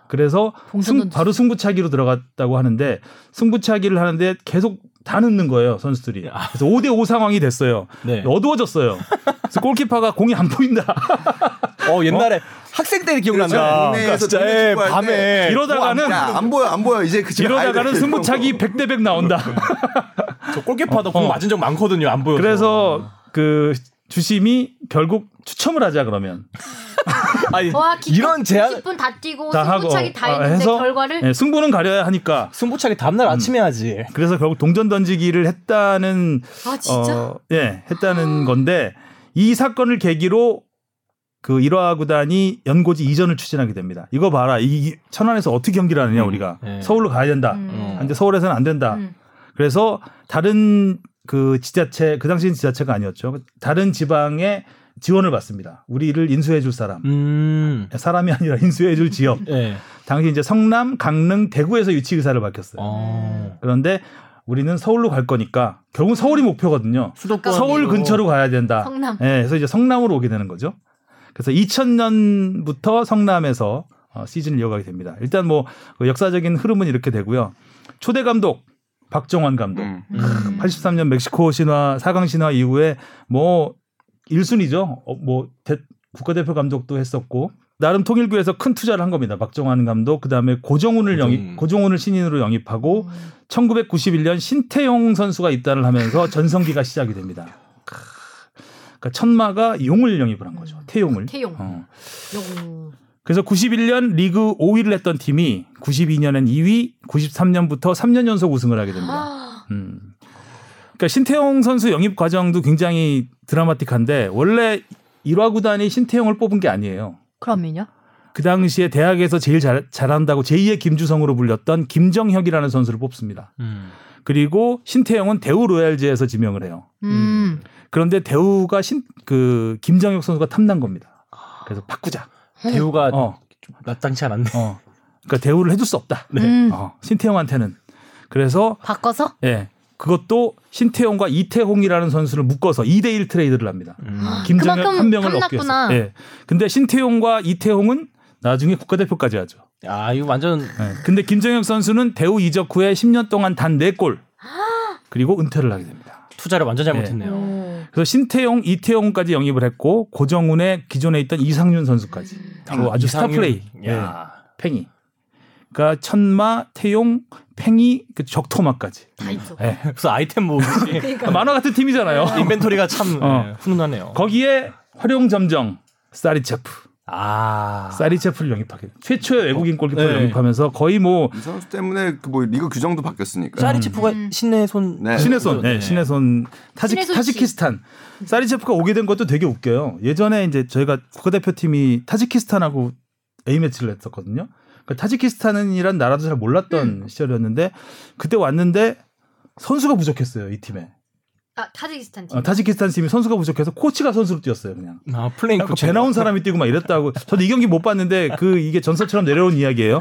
그래서 승-. 바로 승부차기로 들어갔다고 하는데 승부차기를 하는데 계속 다 넣는 거예요 선수들이. 그래서 5대 5 상황이 됐어요. 네. 어두워졌어요. 그래서 골키퍼가 공이 안 보인다. <laughs> 어, 옛날에 학생 때 기억난다. 그러니까 진짜 예, 밤에 이러다가는 뭐 안, 안 보여 안 보여 이제 그 이러다가는 승부차기 100대 100 나온다. <laughs> 저 골키퍼도 공 어. 맞은 적 많거든요. 안 보여. 그래서 그 주심이 결국 추첨을 하자 그러면. 아니, 와, 이런 제안 10분 다 뛰고 다 승부차기 하고, 다 어, 했는데 해서, 결과를 네, 승부는 가려야 하니까 승부차기 다음날 음. 아침에 하지. 그래서 결국 동전 던지기를 했다는 아 진짜? 어, 예 했다는 건데 이 사건을 계기로 그 일화 구단이 연고지 이전을 추진하게 됩니다. 이거 봐라. 이 천안에서 어떻게 경기를 하느냐 음. 우리가 네. 서울로 가야 된다. 음. 근데 서울에서는 안 된다. 음. 그래서 다른 그 지자체 그 당시엔 지자체가 아니었죠. 다른 지방에 지원을 받습니다. 우리를 인수해 줄 사람. 음. 사람이 아니라 인수해 줄 지역. 네. 당시 이제 성남, 강릉, 대구에서 유치 의사를 밝혔어요. 어. 그런데 우리는 서울로 갈 거니까 결국 서울이 목표거든요. 수도권 서울 근처로 가야 된다. 성남. 네, 그래서 이제 성남으로 오게 되는 거죠. 그래서 2000년부터 성남에서 어, 시즌을 이어가게 됩니다. 일단 뭐그 역사적인 흐름은 이렇게 되고요. 초대 감독 박정환 감독. 음. 83년 멕시코 신화 4강 신화 이후에 뭐 1순위죠. 어, 뭐 대, 국가대표 감독도 했었고 나름 통일교에서 큰 투자를 한 겁니다. 박정환 감독 그다음에 고정훈을 고정. 영입 고정훈을 신인으로 영입하고 음. 1991년 신태용 선수가 입단을 하면서 <laughs> 전성기가 시작이 됩니다. 그러니까 천마가 용을 영입을 한 거죠. 태용을. 태용. 어. 용. 그래서 91년 리그 5위를 했던 팀이 92년엔 2위, 93년부터 3년 연속 우승을 하게 됩니다. 아. 음. 그러니까 신태용 선수 영입 과정도 굉장히 드라마틱한데 원래 1화 구단이 신태용을 뽑은 게 아니에요. 그러면요? 그 당시에 대학에서 제일 잘, 잘한다고 제2의 김주성으로 불렸던 김정혁이라는 선수를 뽑습니다. 음. 그리고 신태용은 대우 로얄즈에서 지명을 해요. 음. 그런데 대우가 신, 그 김정혁 선수가 탐난 겁니다. 그래서 바꾸자. 대우가 어. 마땅치 않았네. 어. 그러니까 대우를 해줄 수 없다. 네. 음. 어. 신태용한테는. 그래서 바꿔서? 예. 네. 그것도 신태용과 이태홍이라는 선수를 묶어서 2대1 트레이드를 합니다. 음. 김정혁 한 명을 얻기 위해서. 예. 네. 근데 신태용과 이태홍은 나중에 국가대표까지 하죠. 아, 이거 완전. 네. 근데 김정혁 선수는 대우 이적 후에 10년 동안 단 4골. 그리고 은퇴를 하게 됩니다. 투자를 완전 잘못했네요. 네. 그래서 신태용, 이태용까지 영입을 했고 고정훈의 기존에 있던 이상윤 선수까지 바로 아주 이상윤. 스타 플레이. 네. 팽이. 그러니까 천마, 태용, 팽이, 그 적토마까지. 다 있어. 네. 그래서 아이템 모으듯이 <laughs> 그러니까. 만화 같은 팀이잖아요. 인벤토리가 참 어. 네, 훈훈하네요. 거기에 화룡점정 사리체프. 아. 사리체프를 영입하게 최초의 외국인 골키퍼를 네. 영입하면서 거의 뭐 이 선수 때문에 그 뭐 리그 규정도 바뀌었으니까. 사리체프가 음. 신의 손 네. 신의 손, 네. 신의 손 타지, 타지키스탄. 사리체프가 오게 된 것도 되게 웃겨요. 예전에 이제 저희가 국가대표팀이 타지키스탄하고 A 매치를 했었거든요. 그러니까 타지키스탄이란 나라도 잘 몰랐던 음. 시절이었는데 그때 왔는데 선수가 부족했어요 이 팀에. 아 타지키스탄 팀. 어, 타지키스탄 팀이 선수가 부족해서 코치가 선수로 뛰었어요 그냥. 아 플레잉 코치. 배 나온 사람이 뛰고 막 이랬다고. <laughs> 저도 이 경기 못 봤는데 그 이게 전설처럼 내려온 이야기예요.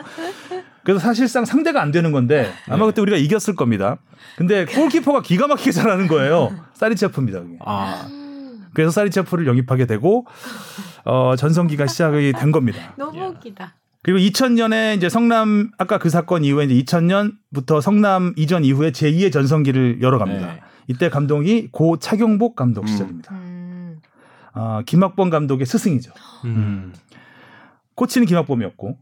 그래서 사실상 상대가 안 되는 건데 아마 그때 우리가 이겼을 겁니다. 근데 골키퍼가 기가 막히게 잘하는 거예요. 사리체프입니다. 그게. 아. 그래서 사리체프를 영입하게 되고 어, 전성기가 시작이 된 겁니다. 너무 웃기다. 그리고 2000년에 이제 성남 아까 그 사건 이후에 이제 2000년부터 성남 이전 이후에 제2의 전성기를 열어갑니다. 네. 이때 감독이 고 차경복 감독 음. 시절입니다. 음. 어, 김학범 감독의 스승이죠. 음. 코치는 김학범이었고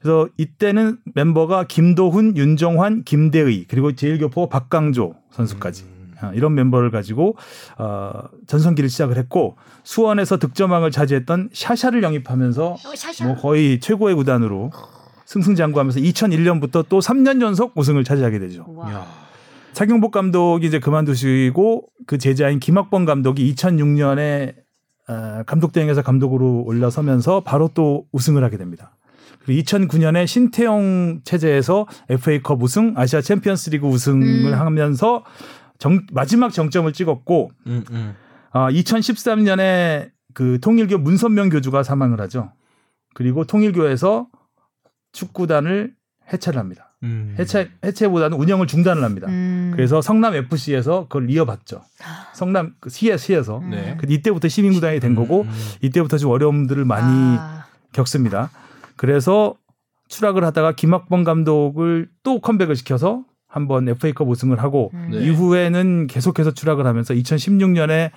그래서 이때는 멤버가 김도훈, 윤정환, 김대의 그리고 제일교포 박강조 선수까지 음. 어, 이런 멤버를 가지고 어, 전성기를 시작을 했고 수원에서 득점왕을 차지했던 샤샤를 영입하면서 어, 샤샤. 뭐 거의 최고의 구단으로 승승장구하면서 2001년부터 또 3년 연속 우승을 차지하게 되죠. 차경복 감독이 이제 그만두시고 그 제자인 김학범 감독이 2006년에 어, 감독 대행에서 감독으로 올라서면서 바로 또 우승을 하게 됩니다. 그리고 2009년에 신태용 체제에서 FA컵 우승, 아시아 챔피언스리그 우승을 음. 하면서 정, 마지막 정점을 찍었고 음, 음. 어, 2013년에 그 통일교 문선명 교주가 사망을 하죠. 그리고 통일교에서 축구단을 해체를 합니다. 음. 해체 해체보다는 운영을 중단을 합니다. 음. 그래서 성남 FC에서 그걸 이어받죠. 성남 그 시에 시에서 네. 그 이때부터 시민구단이 된 거고 음. 이때부터 좀 어려움들을 많이 아. 겪습니다. 그래서 추락을 하다가 김학범 감독을 또 컴백을 시켜서 한번 FA컵 우승을 하고 음. 네. 이후에는 계속해서 추락을 하면서 2016년에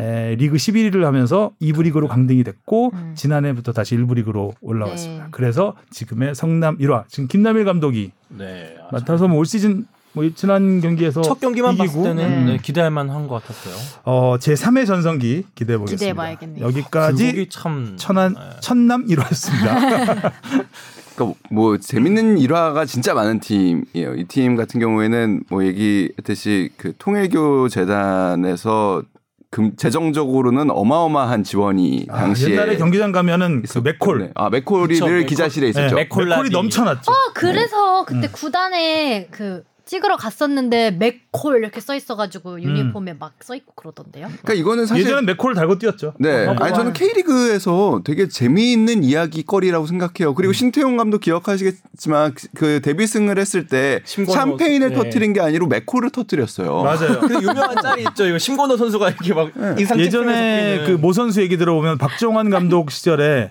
에, 리그 11위를 하면서 2부 리그로 강등이 됐고 음. 지난해부터 다시 1부 리그로 올라왔습니다. 네. 그래서 지금의 성남 1화 지금 김남일 감독이 네, 맡아서 뭐 올 시즌 뭐 지난 경기에서 첫 경기만 이기고, 봤을 때는 음. 네, 기대할 만한 것 같았어요. 어, 제 3회 전성기 기대해 보겠습니다. 기대해봐야겠네요. 여기까지 참 천안 네. 천남 1화였습니다. <laughs> <laughs> 그러니까 뭐 재밌는 일화가 진짜 많은 팀이에요. 이 팀 같은 경우에는 뭐 얘기했듯이 그 통일교 재단에서 금, 재정적으로는 어마어마한 지원이 아, 당시에 옛날에 경기장 가면은 그 맥콜 네. 아 맥콜이를 기자실에 있었죠. 네, 맥콜이 넘쳐났죠. 어 그래서 그때 음. 구단에 그 찍으러 갔었는데 맥콜 이렇게 써 있어가지고 음. 유니폼에 음. 막써 있고 그러던데요. 그러니까 이거는 사실 예전에 맥콜 달고 뛰었죠. 네, 어, 아니 저는 K리그에서 되게 재미있는 이야기거리라고 생각해요. 그리고 음. 신태용 감독 기억하시겠지만 그, 그 데뷔승을 했을 때 샴페인을 네. 터트린 게 아니고 맥콜을 터트렸어요. 맞아요. 그 유명한 짤이 있죠. 이거 심건호 선수가 이렇게 막 네. 인상 예전에 그 모 선수 얘기 들어보면 박종환 감독 <laughs> 시절에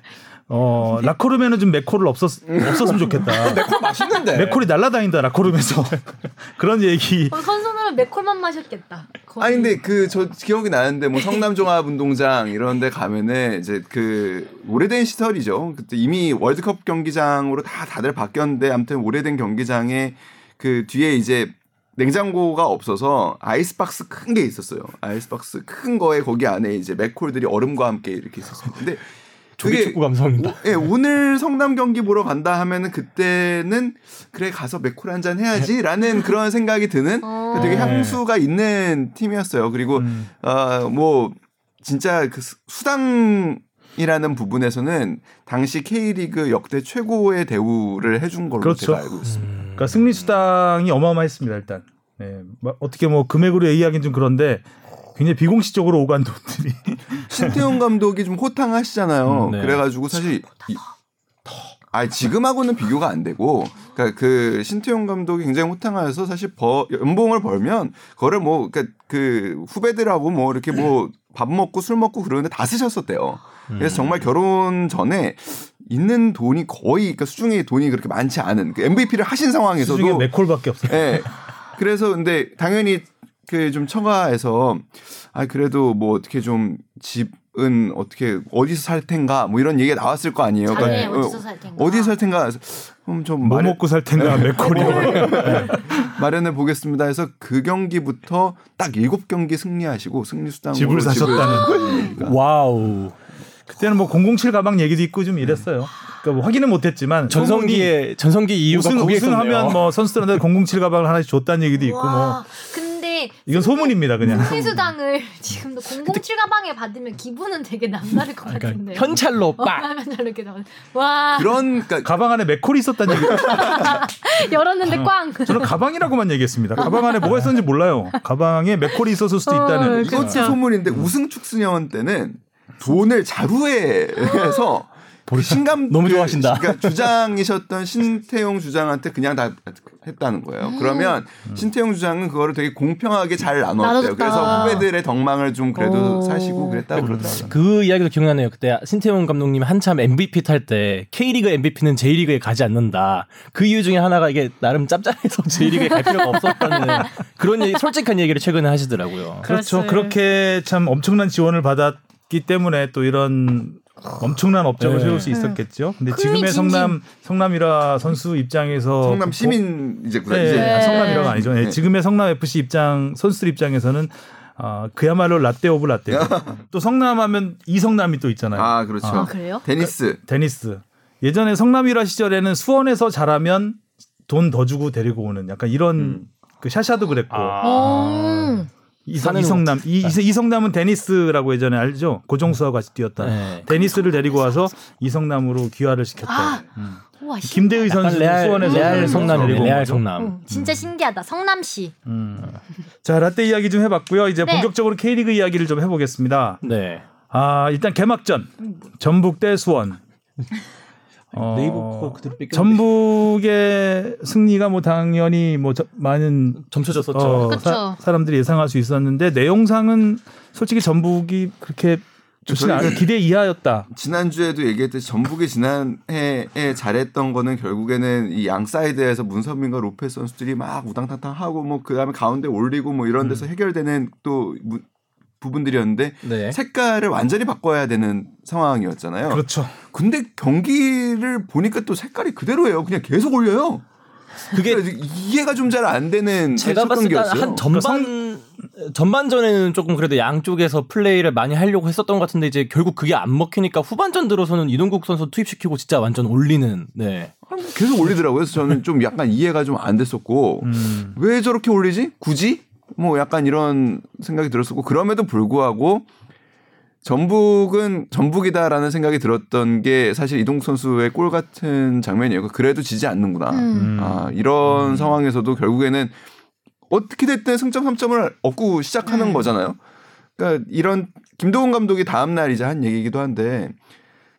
어 라코르메는 좀 맥콜을 없었 없었으면 좋겠다. <laughs> 맥콜 맛있는데. 맥콜이 날라다닌다 라코르메에서 <laughs> 그런 얘기. 어, 선수는 맥콜만 마셨겠다. 거의. 아니 근데 그 저 기억이 나는데 뭐 성남종합운동장 이런데 가면은 이제 그 오래된 시설이죠. 그때 이미 월드컵 경기장으로 다 다들 바뀌었는데 아무튼 오래된 경기장에 그 뒤에 이제 냉장고가 없어서 아이스박스 큰 게 있었어요. 아이스박스 큰 거에 거기 안에 이제 맥콜들이 얼음과 함께 이렇게 있었어요. 근데 조기 축구 감성입니다. 예, 오늘 성남 경기 보러 간다 하면은 그때는 그래 가서 맥콜 한 잔 해야지라는 그런 생각이 드는 어. 되게 향수가 있는 팀이었어요. 그리고 음. 어뭐 진짜 그 수당 이라는 부분에서는 당시 K리그 역대 최고의 대우를 해준 걸로 그렇죠. 제가 알고 있습니다. 음. 그러니까 승리 수당이 어마어마했습니다 일단. 네. 뭐 어떻게 뭐 금액으로 얘기하기는 좀 그런데 굉장히 비공식적으로 오간 돈들이. <laughs> 신태용 감독이 좀 호탕하시잖아요. 음, 네. 그래가지고 사실 이, 아 지금하고는 비교가 안 되고, 그러니까 그 신태용 감독이 굉장히 호탕하여서 사실 버, 연봉을 벌면 그거를 뭐 그러니까 그 후배들하고 뭐 이렇게 뭐 밥 먹고 술 먹고 그러는데 다 쓰셨었대요. 그래서 정말 결혼 전에 있는 돈이 거의 그러니까 수중에 돈이 그렇게 많지 않은 그 MVP를 하신 상황에서도 수중에 맥콜밖에 없어요. 네. 그래서 근데 당연히 그 좀 처가에서 아 그래도 뭐 어떻게 좀 집은 어떻게 어디서 살 텐가 뭐 이런 얘기가 나왔을 거 아니에요. 그러니까 네, 어디서 살 텐가. 어디서 살 텐가. 그럼 좀뭐 마련... 먹고 살 텐가 맥콜이 네. <laughs> 마련해 보겠습니다. 해서 그 경기부터 딱 일곱 경기 승리하시고 승리 수당 집을 사셨다는. 와우. 그때는 뭐 007 가방 얘기도 있고 좀 이랬어요. 그러니까 뭐 확인은 못했지만 전성기에 전성기 이유가 우승, 우승하면 뭐 선수들한테 007 가방을 하나씩 줬다는 얘기도 있고 뭐. 이건 소문입니다, 그냥. 승리수당을 <laughs> 지금도 007 가방에 받으면 기분은 되게 남다를 것 그러니까 같은데요. 현찰로 빡. 와. 그런 그러니까 가방 안에 맥콜이 있었다는 얘기. <laughs> 열었는데 어. 꽝. 저는 가방이라고만 얘기했습니다. 가방 안에 뭐가 있었는지 몰라요. 가방에 맥콜이 있었을 수도 어, 있다는. 어, 이것도 소문인데 우승 축승연 때는 돈을 자루에 해서 신감 <laughs> 너무 좋아하신다. 그러니까 주장이셨던 신태용 주장한테 그냥 다 했다는 거예요. 음. 그러면 신태용 주장은 그거를 되게 공평하게 잘 나눴대요. 그래서 후배들의 덕망을 좀 그래도 오. 사시고 그랬다고 그러더라고요. 그 이야기도 기억나네요. 그때 신태용 감독님 한참 MVP 탈 때 K리그 MVP는 J리그에 가지 않는다. 그 이유 중에 하나가 이게 나름 짭짤해서 <laughs> J리그에 갈 필요가 없었다는 그런 얘기, 솔직한 얘기를 최근에 하시더라고요. 그렇죠. 그렇게 참 엄청난 지원을 받았기 때문에 또 이런 엄청난 업적을 네. 세울 수 있었겠죠. 근데 지금의 성남 성남이라 선수 입장에서 성남 시민 이제 네, 이제 네. 성남이라가 아니죠. 네. 지금의 성남 FC 입장 선수들 입장에서는 어, 그야말로 라떼 of 라떼. <laughs> 또 성남하면 이성남이 또 있잖아요. 아 그렇죠. 아, 그래요? 데니스. 그, 데니스. 예전에 성남일화 시절에는 수원에서 잘하면 돈 더 주고 데리고 오는 약간 이런 음. 그 샤샤도 그랬고. 아. 이성, 이성남. 이, 이성남은 데니스라고 예전에 알죠? 고종수와 같이 뛰었다. 네. 데니스를 데리고 와서 이성남으로 귀화를 시켰다. 아, 음. 우와, 김대의 선수 수원에서 레알 성남 레알 성남. 음, 진짜 신기하다. 성남시. 음. 자 라떼 이야기 좀 해봤고요. 이제 네. 본격적으로 K리그 이야기를 좀 해보겠습니다. 네. 아 일단 개막전. 전북 대 수원 어, 네이버 그대로 뺏겼 전북의 승리가 뭐 당연히 뭐 저, 많은 점쳐졌었죠. 어, 사, 사람들이 예상할 수 있었는데 내용상은 솔직히 전북이 그렇게 좋지는 않아 기대 이하였다. 지난주에도 얘기했듯이 전북이 지난해에 잘했던 거는 결국에는 이 양 사이드에서 문선민과 로페즈 선수들이 막 우당탕탕 하고 뭐 그다음에 가운데 올리고 뭐 이런 데서 음. 해결되는 또 부분들이었는데 네. 색깔을 완전히 바꿔야 되는 상황이었잖아요. 그렇죠. 근데 경기를 보니까 또 색깔이 그대로예요. 그냥 계속 올려요. 그게 그러니까 이해가 좀 잘 안 되는 제가 첫 봤을 때. 한 전반 전반전에는 조금 그래도 양쪽에서 플레이를 많이 하려고 했었던 것 같은데 이제 결국 그게 안 먹히니까 후반전 들어서는 이동국 선수 투입시키고 진짜 완전 올리는 네. 계속 올리더라고요. 그래서 저는 좀 약간 이해가 좀 안 됐었고 음. 왜 저렇게 올리지? 굳이? 뭐 약간 이런 생각이 들었었고 그럼에도 불구하고 전북은 전북이다라는 생각이 들었던 게 사실 이동국 선수의 골 같은 장면이에요. 그래도 지지 않는구나. 음. 아, 이런 상황에서도 결국에는 어떻게 됐든 승점 3점을 얻고 시작하는 음. 거잖아요. 그러니까 이런 김도훈 감독이 다음 날 이제 한 얘기이기도 한데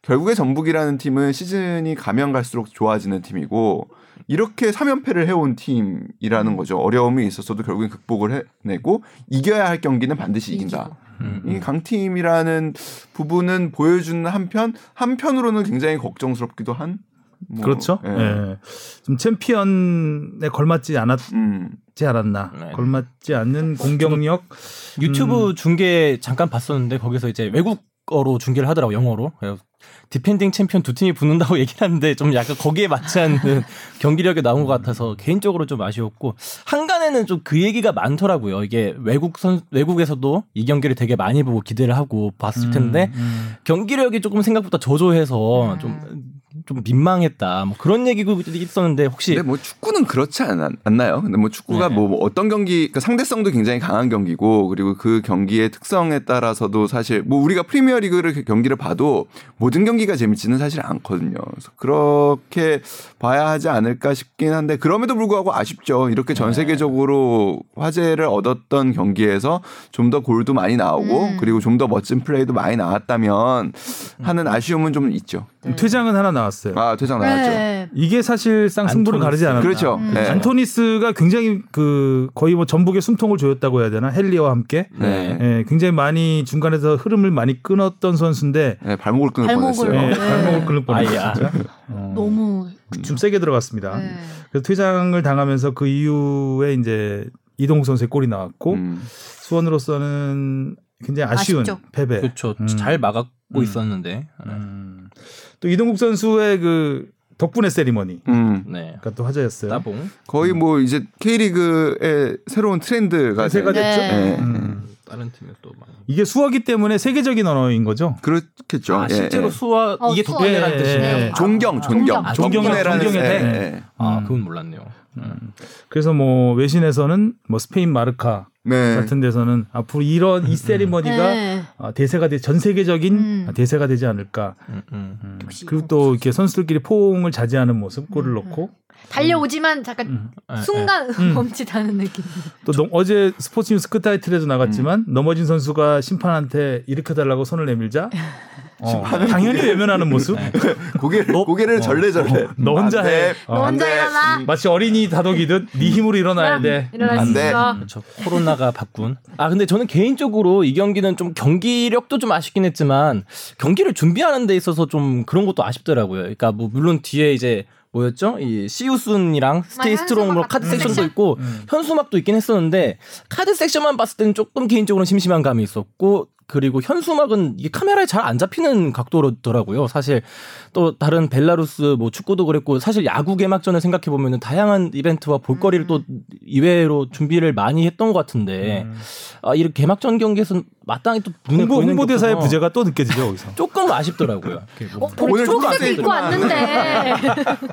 결국에 전북이라는 팀은 시즌이 가면 갈수록 좋아지는 팀이고 이렇게 3연패를 해온 팀이라는 거죠. 어려움이 있었어도 결국엔 극복을 해내고 이겨야 할 경기는 반드시 이긴다. 음, 이 강팀이라는 부분은 보여주는 한편 한편으로는 굉장히 걱정스럽기도 한. 뭐, 그렇죠. 예. 예. 좀 챔피언에 걸맞지 않았지 음. 않았나. 네. 걸맞지 않는 공격력. 유튜브 음. 중계 잠깐 봤었는데 거기서 이제 외국 어로 중계를 하더라고 영어로. defending 챔피언 두 팀이 붙는다고 <laughs> 얘기를 하는데 좀 약간 거기에 맞지 않는 <laughs> 경기력이 나온 것 같아서 개인적으로 좀 아쉬웠고 항간에는 좀 그 얘기가 많더라고요. 이게 외국 선 외국에서도 이 경기를 되게 많이 보고 기대를 하고 봤을 텐데 음, 음. 경기력이 조금 생각보다 저조해서 음. 좀, 좀 민망했다. 뭐 그런 얘기도 있었는데 혹시 근데 뭐 축구는 그렇지 않, 않나요? 근데 뭐 축구가 네. 뭐 어떤 경기, 그러니까 상대성도 굉장히 강한 경기고 그리고 그 경기의 특성에 따라서도 사실 뭐 우리가 프리미어 리그를 경기를 봐도 모든 경기가 재밌지는 사실 않거든요. 그래서 그렇게 봐야 하지 않을까 싶긴 한데 그럼에도 불구하고 아쉽죠. 이렇게 전 네. 세계적으로 화제를 얻었던 경기에서 좀 더 골도 많이 나오고 음. 그리고 좀 더 멋진 플레이도 많이 나왔다면 하는 아쉬움은 좀 있죠. 네. 퇴장은 하나 나왔 어요. 아 퇴장 나왔죠. 네. 이게 사실상 승부를 안토니스. 가르지 않았나. 그렇죠. 음. 네. 안토니스가 굉장히 그 거의 뭐 전북의 숨통을 조였다고 해야 되나 헬리와 함께 네. 예, 굉장히 많이 중간에서 흐름을 많이 끊었던 선수인데 네, 발목을 끊을 발목을. 뻔했어요. 예, 네. 발목을 끊을 뻔했어요. 어, <laughs> 너무 좀 세게 들어갔습니다. 네. 그래서 퇴장을 당하면서 그 이후에 이제 이동국 선수의 골이 나왔고 음. 수원으로서는 굉장히 아쉬운 아쉽죠. 패배. 그렇죠. 음. 잘 막았고 음. 있었는데. 음. 또 이동국 선수의 그 덕분에 세리머니. 음. 네. 가또 화제였어요. 따봉. 거의 뭐 이제 K리그의 새로운 트렌드가 대세가 돼- 됐죠. 네. 음. 다른 팀에 또 많이. 이게 수어기 때문에 세계적인 언어인 거죠. 그렇겠죠. 아, 예, 실제로 예. 수화 어, 이게. 덕분에라는 예, 뜻이네요. 예. 존경, 존경, 아, 존경. 덕분에라는 존경의 예, 대. 예. 아, 음. 그건 몰랐네요. 그래서 뭐 외신에서는 뭐 스페인 마르카 네. 같은 데서는 앞으로 이런 이 세리머니가 네. 아, 대세가 되, 전 세계적인 음. 아, 대세가 되지 않을까. 음, 음. 음. 그리고 또 이렇게 선수들끼리 포옹을 자제하는 모습, 골을 음, 넣고 달려오지만 잠깐 음. 예, 순간 <laughs> 음. 멈칫하는 느낌. 또 넘- 어제 스포츠 뉴스 끝 타이틀에도 나갔지만 음. 넘어진 선수가 심판한테 일으켜 달라고 손을 내밀자 <laughs> 어, 당연히 외면하는 모습. 네. <laughs> 고개를 고개를 절레절레. 너 혼자. 해. 어. 너안 혼자 돼. 일어나. 마치 어린이 다독이듯 네 힘으로 일어나야 돼. 일어날 안수 돼. 있어. 그렇죠. 코로나가 바꾼. 아 근데 저는 개인적으로 이 경기는 좀 경기력도 좀 아쉽긴 했지만 경기를 준비하는 데 있어서 좀 그런 것도 아쉽더라고요. 그러니까 뭐 물론 뒤에 이제 뭐였죠? 이 시우순이랑 스테이 스트롱으로 카드 섹션도 섹션? 있고 음. 현수막도 있긴 했었는데 카드 섹션만 봤을 때는 조금 개인적으로 심심한 감이 있었고 그리고 현수막은 이게 카메라에 잘 안 잡히는 각도더라고요. 사실 또 다른 벨라루스 뭐 축구도 그랬고 사실 야구 개막전을 생각해 보면은 다양한 이벤트와 볼거리를 음. 또 이외로 준비를 많이 했던 것 같은데 음. 아 이렇게 개막전 경기에서는 마땅히 또 눈에 홍보, 보이는 홍보대사의 부재가 또 느껴지죠 거기서. <laughs> 조금 아쉽더라고요. <laughs> 뭐 어, 오늘 초록색 입고 왔는데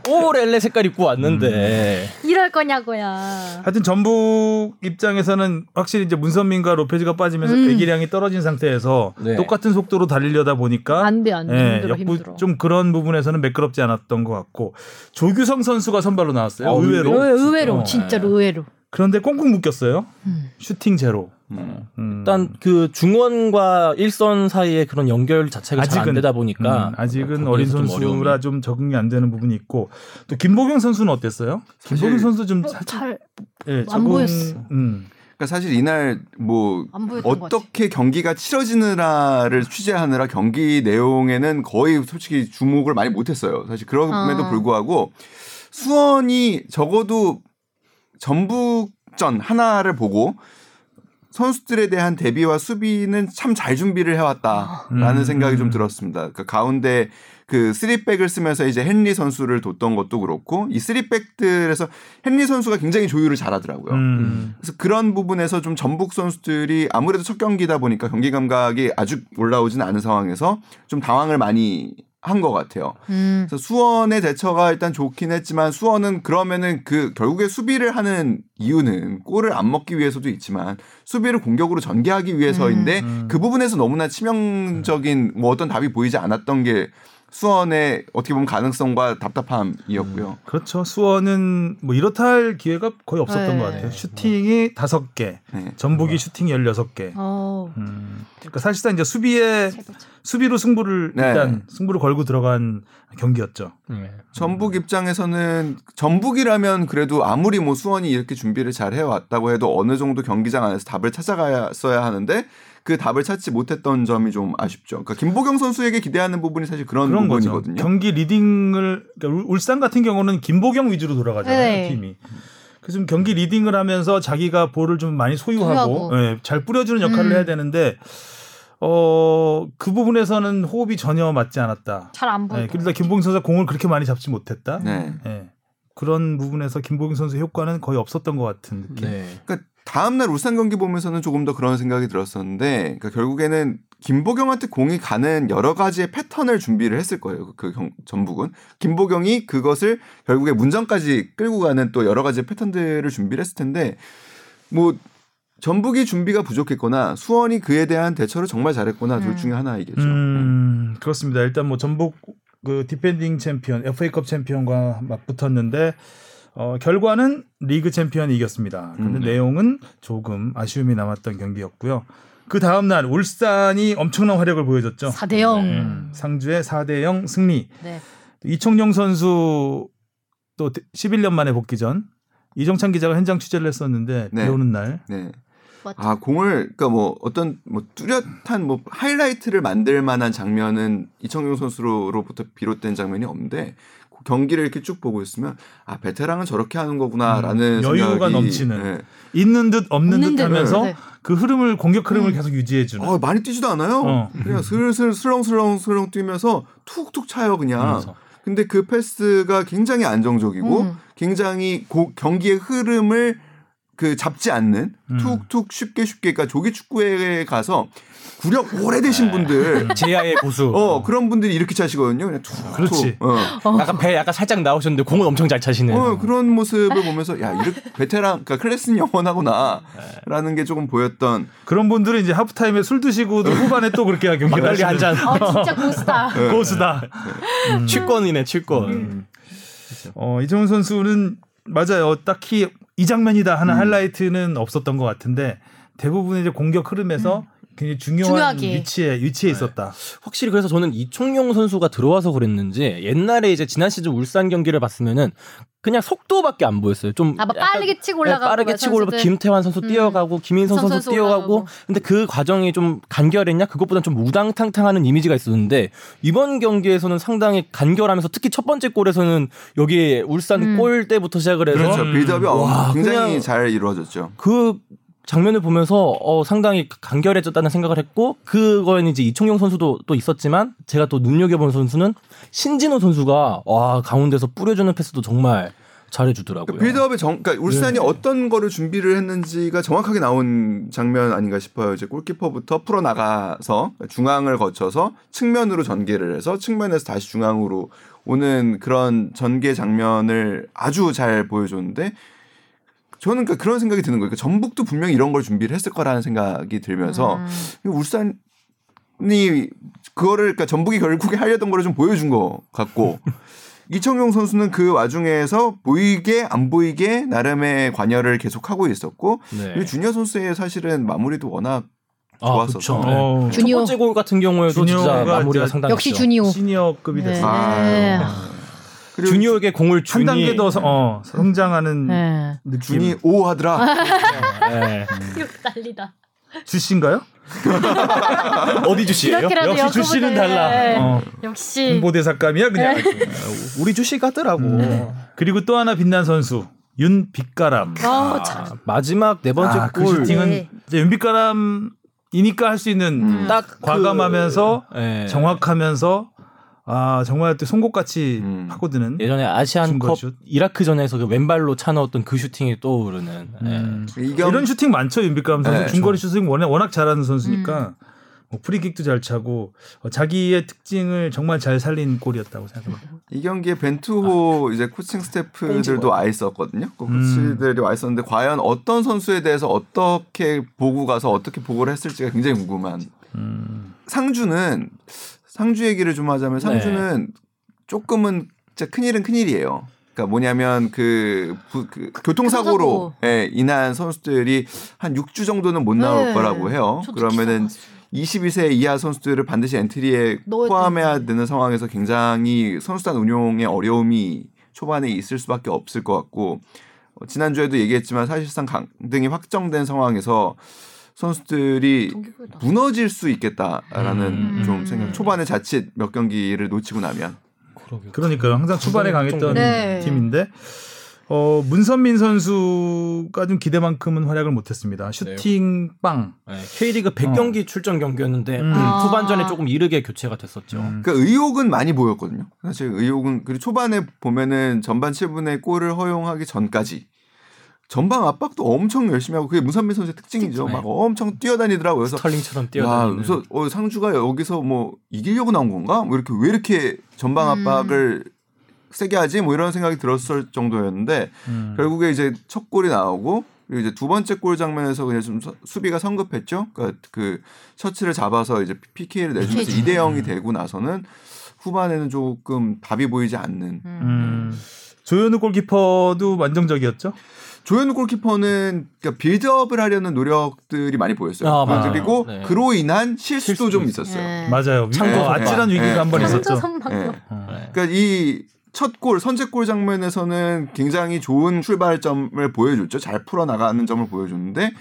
<laughs> 오렐레 색깔 입고 왔는데 이럴 거냐고요. 하여튼 전북 입장에서는 확실히 이제 문선민과 로페즈가 빠지면서 음. 배기량이 떨어진 상태 에서 네. 똑같은 속도로 달리려다 보니까 안 돼, 안 돼. 예, 힘들어, 역부- 힘들어. 좀 그런 부분에서는 매끄럽지 않았던 것 같고 조규성 선수가 선발로 나왔어요. 어, 의외로. 의외, 의외로, 어. 진짜로 의외로. 그런데 꽁꽁 묶였어요. 음. 슈팅 제로. 음. 음. 일단 그 중원과 일선 사이의 그런 연결 자체가 잘 안 되다 보니까 음, 아직은 거기에서 어린 좀 선수라 어려움이. 좀 적응이 안 되는 부분이 있고 또 김보경 선수는 어땠어요? 김보경 선수 좀 어, 살짝 잘, 예, 안 적응- 보였어. 음. 그러니까 사실 이날 뭐 어떻게 경기가 치러지느라를 취재하느라 경기 내용에는 거의 솔직히 주목을 많이 못했어요. 사실 그럼에도 아. 불구하고 수원이 적어도 전북전 하나를 보고 선수들에 대한 대비와 수비는 참 잘 준비를 해왔다라는 음. 생각이 좀 들었습니다. 그 가운데 그 쓰리백을 쓰면서 이제 헨리 선수를 뒀던 것도 그렇고 이 쓰리백들에서 헨리 선수가 굉장히 조율을 잘하더라고요. 음. 그래서 그런 부분에서 좀 전북 선수들이 아무래도 첫 경기다 보니까 경기 감각이 아주 올라오진 않은 상황에서 좀 당황을 많이 한 것 같아요. 음. 그래서 수원의 대처가 일단 좋긴 했지만 수원은 그러면은 그 결국에 수비를 하는 이유는 골을 안 먹기 위해서도 있지만 수비를 공격으로 전개하기 위해서인데 음. 그 부분에서 너무나 치명적인 뭐 어떤 답이 보이지 않았던 게 수원의 어떻게 보면 가능성과 답답함이었고요. 그렇죠. 수원은 뭐 이렇다 할 기회가 거의 없었던 네. 것 같아요. 슈팅이 다섯 개, 네. 전북이 슈팅이 16개. 어. 음. 그러니까 사실상 이제 수비에 수비로 승부를 네. 일단 승부를 걸고 들어간 경기였죠. 네. 전북 입장에서는 전북이라면 그래도 아무리 뭐 수원이 이렇게 준비를 잘 해왔다고 해도 어느 정도 경기장 안에서 답을 찾아갔어야 하는데 그 답을 찾지 못했던 점이 좀 아쉽죠. 그러니까 김보경 선수에게 기대하는 부분이 사실 그런, 그런 거죠. 부분이거든요. 경기 리딩을 그러니까 울- 울산 같은 경우는 김보경 위주로 돌아가잖아요 네. 팀이. 그래서 좀 경기 리딩을 하면서 자기가 볼을 좀 많이 소유하고. 예, 잘 뿌려주는 역할을 음. 해야 되는데 어, 그 부분에서는 호흡이 전혀 맞지 않았다. 잘 안 보여. 예, 그러다 김보경 선수가 공을 그렇게 많이 잡지 못했다. 네. 예. 그런 부분에서 김보경 선수의 효과는 거의 없었던 것 같은 느낌. 네. 그러니까 다음 날 울산 경기 보면서는 조금 더 그런 생각이 들었었는데, 그러니까 결국에는 김보경한테 공이 가는 여러 가지의 패턴을 준비를 했을 거예요. 그 경, 전북은 김보경이 그것을 결국에 문전까지 끌고 가는 또 여러 가지 패턴들을 준비를 했을 텐데, 뭐 전북이 준비가 부족했거나 수원이 그에 대한 대처를 정말 잘했거나 둘 음. 중에 하나이겠죠. 음, 그렇습니다. 일단 뭐 전북 그 defending 챔피언, FA컵 챔피언과 맞붙었는데 어, 결과는 리그 챔피언이 이겼습니다. 근데 음. 내용은 조금 아쉬움이 남았던 경기였고요. 그 다음 날 울산이 엄청난 활약을 보여줬죠. 4대 0. 음, 상주의 4대 0 승리. 네. 이청용 선수 또 11년 만에 복귀 전 이정찬 기자가 현장 취재를 했었는데 네. 비 오는 날 네. 아 공을 그러니까 뭐 어떤 뭐 뚜렷한 뭐 하이라이트를 만들 만한 장면은 이청용 선수로부터 비롯된 장면이 없는데 그 경기를 이렇게 쭉 보고 있으면 아 베테랑은 저렇게 하는 거구나라는 음, 여유가 생각이, 넘치는. 네. 있는 듯 없는, 없는 듯 듯. 하면서 네. 그 흐름을 공격 흐름을 음. 계속 유지해주는. 어, 많이 뛰지도 않아요. 어. 그냥 슬슬 슬렁슬렁 슬렁 뛰면서 툭툭 차요 그냥. 하면서. 근데 그 패스가 굉장히 안정적이고 음. 굉장히 고- 경기의 흐름을 그 잡지 않는 음. 툭툭 쉽게 쉽게 그러니까 조기 축구에 가서 구력 오래되신 분들 제야의 고수. 어 그런 분들이 이렇게 차시거든요. 그냥 툭툭. 그렇지. 어. 약간 배 약간 살짝 나오셨는데 공은 엄청 잘 차시는. 어, 그런 모습을 보면서 야 이렇게 베테랑 그러니까 클래스는 영원하구나라는 게 조금 보였던 그런 분들은 이제 하프타임에 술 드시고도 후반에 또 그렇게 경기를 막걸리 한 잔. 아 진짜 고수다. <laughs> 네. 고수다. 취권이네 취권. 음. 어, 이정훈 선수는 맞아요. 딱히 이 장면이다 하는 음. 하이라이트는 없었던 것 같은데 대부분 이제 공격 흐름에서 굉장히 중요한 중요하게. 위치에 위치에 있었다. 확실히 그래서 저는 이청용 선수가 들어와서 그랬는지 옛날에 이제 지난 시즌 울산 경기를 봤으면은 그냥 속도밖에 안 보였어요. 좀 아, 빠르게 치고 올라가고 네, 빠르게 막 치고 올라가고. 김태환 선수 음. 뛰어가고 김인성 성 선수 선수 뛰어가고 올라가고. 근데 그 과정이 좀 간결했냐 그것보다는 좀 우당탕탕하는 이미지가 있었는데 이번 경기에서는 상당히 간결하면서 특히 첫 번째 골에서는 여기 울산 음. 골 때부터 시작을 해서 그렇죠 빌드업이 어, 와, 굉장히 잘 이루어졌죠. 그 장면을 보면서 어, 상당히 간결해졌다는 생각을 했고 그거는 이제 이청용 선수도 또 있었지만 제가 또 눈여겨본 선수는 신진호 선수가 와 가운데서 뿌려주는 패스도 정말 잘해주더라고요. 그러니까 빌드업의 정, 그러니까 울산이 어떤 거를 준비를 했는지가 정확하게 나온 장면 아닌가 싶어요. 이제 골키퍼부터 풀어 나가서 중앙을 거쳐서 측면으로 전개를 해서 측면에서 다시 중앙으로 오는 그런 전개 장면을 아주 잘 보여줬는데 저는 그러니까 그런 생각이 드는 거예요. 그러니까 전북도 분명히 이런 걸 준비를 했을 거라는 생각이 들면서 음. 울산 이 그거를 그러니까 전북이 결국에 하려던 거를 좀 보여준 것 같고 <laughs> 이청용 선수는 그 와중에서 보이게 안 보이게 나름의 관여를 계속 하고 있었고 네. 주니어 선수의 사실은 마무리도 워낙 아, 그쵸. 네. 어, 첫 주니어. 번째 골 같은 경우에도 진짜 마무리가 진짜 상당히 역시 주니오. 시니어급이 네. 됐어. 요 아. 그리고 주니어에게 공을 한 준이 단계 더 서- 어, 성장하는 네. 느낌. 준이 오 하더라. 네. 난리다. 주씨인가요? <laughs> 어디 주시예요? 역시 주 씨는 달라. 네. 어, 역시 홍보대사감이야 그냥. 우리 주시 같더라고. 그리고 또 하나 빛난 선수 윤빛가람. 어, 참. 아, 마지막 네 번째 아, 그 골. 슈팅은 네. 윤빛가람이니까 할 수 있는 음. 딱 과감하면서 그, 예. 정확하면서 아 정말 또 송곳같이 음. 파고드는 예전에 아시안컵. 이라크전에서 그 왼발로 차 넣었던 그 슈팅이 떠오르는. 예. 음. 이경 이런 슈팅 많죠 윤빛가람 선수 네, 중거리 슈팅 워낙, 워낙 잘하는 선수니까 음. 뭐 프리킥도 잘 차고 어, 자기의 특징을 정말 잘 살린 골이었다고 생각합니다. <laughs> 이 경기에 벤투호 이제 코칭 스태프들도 와 있었거든요. 그 음. 코치들이 와 있었는데 과연 어떤 선수에 대해서 어떻게 보고 가서 어떻게 보고를 했을지가 굉장히 궁금한. 음. 상주는 상주 얘기를 좀 하자면 상주는 조금은 진짜 큰일은 큰일이에요. 그러니까 뭐냐면 그, 부- 그 교통사고로 교통사고. 예, 인한 선수들이 한 6주 정도는 못 나올 네. 거라고 해요. 그러면은 기사 봤어요. 22세 이하 선수들을 반드시 엔트리에 포함해야. 되는 상황에서 굉장히 선수단 운용에 어려움이 초반에 있을 수밖에 없을 것 같고 어, 지난주에도 얘기했지만 사실상 강등이 확정된 상황에서 선수들이 동기부여다. 무너질 수 있겠다라는 음. 좀 생각. 초반에 자칫 몇 경기를 놓치고 나면 그러게요. 그러니까요. 항상 초반에 강했던 네. 팀인데 어, 문선민 선수가 좀 기대만큼은 활약을 못했습니다. 슈팅 빵. 예, K리그 100경기 출전 경기였는데 음. 아. 후반전에 조금 이르게 교체가 됐었죠. 음. 그 의욕은 많이 보였거든요. 사실 의욕은 그리고 초반에 보면은 전반 7분에 골을 허용하기 전까지 전방 압박도 엄청 열심히 하고 그게 문선민 선수의 특징이죠. 네. 막 엄청 뛰어다니더라고요. 그래서 스털링처럼 야, 뛰어다니는. 그래서 어, 상주가 여기서 뭐 이기려고 나온 건가? 뭐 이렇게 왜 이렇게 전방 음. 압박을 세게 하지? 뭐 이런 생각이 들었을 정도였는데 음. 결국에 이제 첫 골이 나오고 그리고 이제 두 번째 골 장면에서 그냥 좀 서- 수비가 성급했죠. 그러니까 그 셔츠를 잡아서 이제 PK를 내주면서 PK 2대 0이 되고 나서는 후반에는 조금 답이 보이지 않는. 음. 음. 조현우 골키퍼도 만정적이었죠. 조현우 골키퍼는 그러니까 빌드업을 하려는 노력들이 많이 보였어요. 아, 맞아요. 그리고 네. 그로 인한 실수도 실수도 좀 있었어요. 네. 맞아요. 참고 어, 아찔한 네. 위기가 한번 네. 있었죠. 선방. 예. 어. 네. 그러니까 이 첫 골, 선제골 장면에서는 굉장히 좋은 출발점을 보여줬죠. 잘 풀어나가는 점을 보여줬는데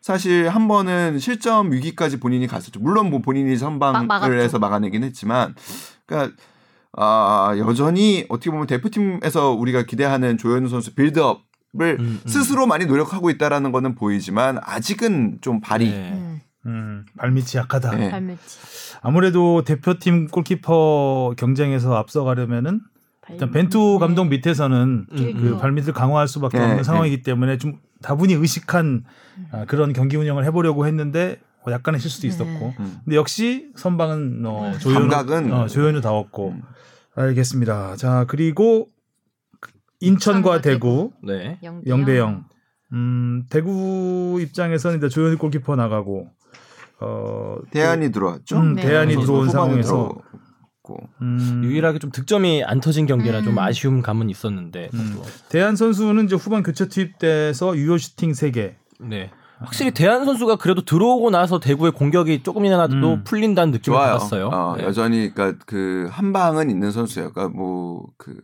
사실 한 번은 실점 위기까지 본인이 갔었죠. 물론 뭐 본인이 막 선방을. 해서 막아내긴 했지만, 그러니까 아 여전히 어떻게 보면 대표팀에서 우리가 기대하는 조현우 선수 빌드업을 음, 음. 스스로 많이 노력하고 있다라는 거는 보이지만 아직은 좀 발이 네. 음. 음, 발밑이 약하다. 네. 발밑이. 아무래도 대표팀 골키퍼 경쟁에서 앞서가려면은 일단 벤투 감독 밑에서는 음, 그 음. 발밑을 강화할 수밖에 네, 없는 네. 상황이기 때문에 좀 다분히 의식한 아, 그런 경기 운영을 해보려고 했는데 어, 약간의 실수도 네. 있었고 음. 근데 역시 선방은 어, 조현우 감각은 어, 조현우 다웠고 음. 알겠습니다. 자 그리고 인천과 대구 네. 0대 0. 음, 대구 입장에서는 이제 조현우 골키퍼 나가고 어 대안이 들어왔죠. 음, 네. 대안이 선수 들어온 상황에서. 음, 유일하게 좀 득점이 안 터진 경기라 좀 음. 아쉬움 감은 있었는데. 음. 또. 대한 선수는 이제 후반 교체 투입돼서 유효 슈팅 3개. 네. 확실히 대한 선수가 그래도 들어오고 나서 대구의 공격이 조금이나도 음. 풀린다는 느낌을 좋아요. 받았어요. 어, 네. 여전히 그러니까 그 한 방은 있는 선수예요. 그러니까 뭐그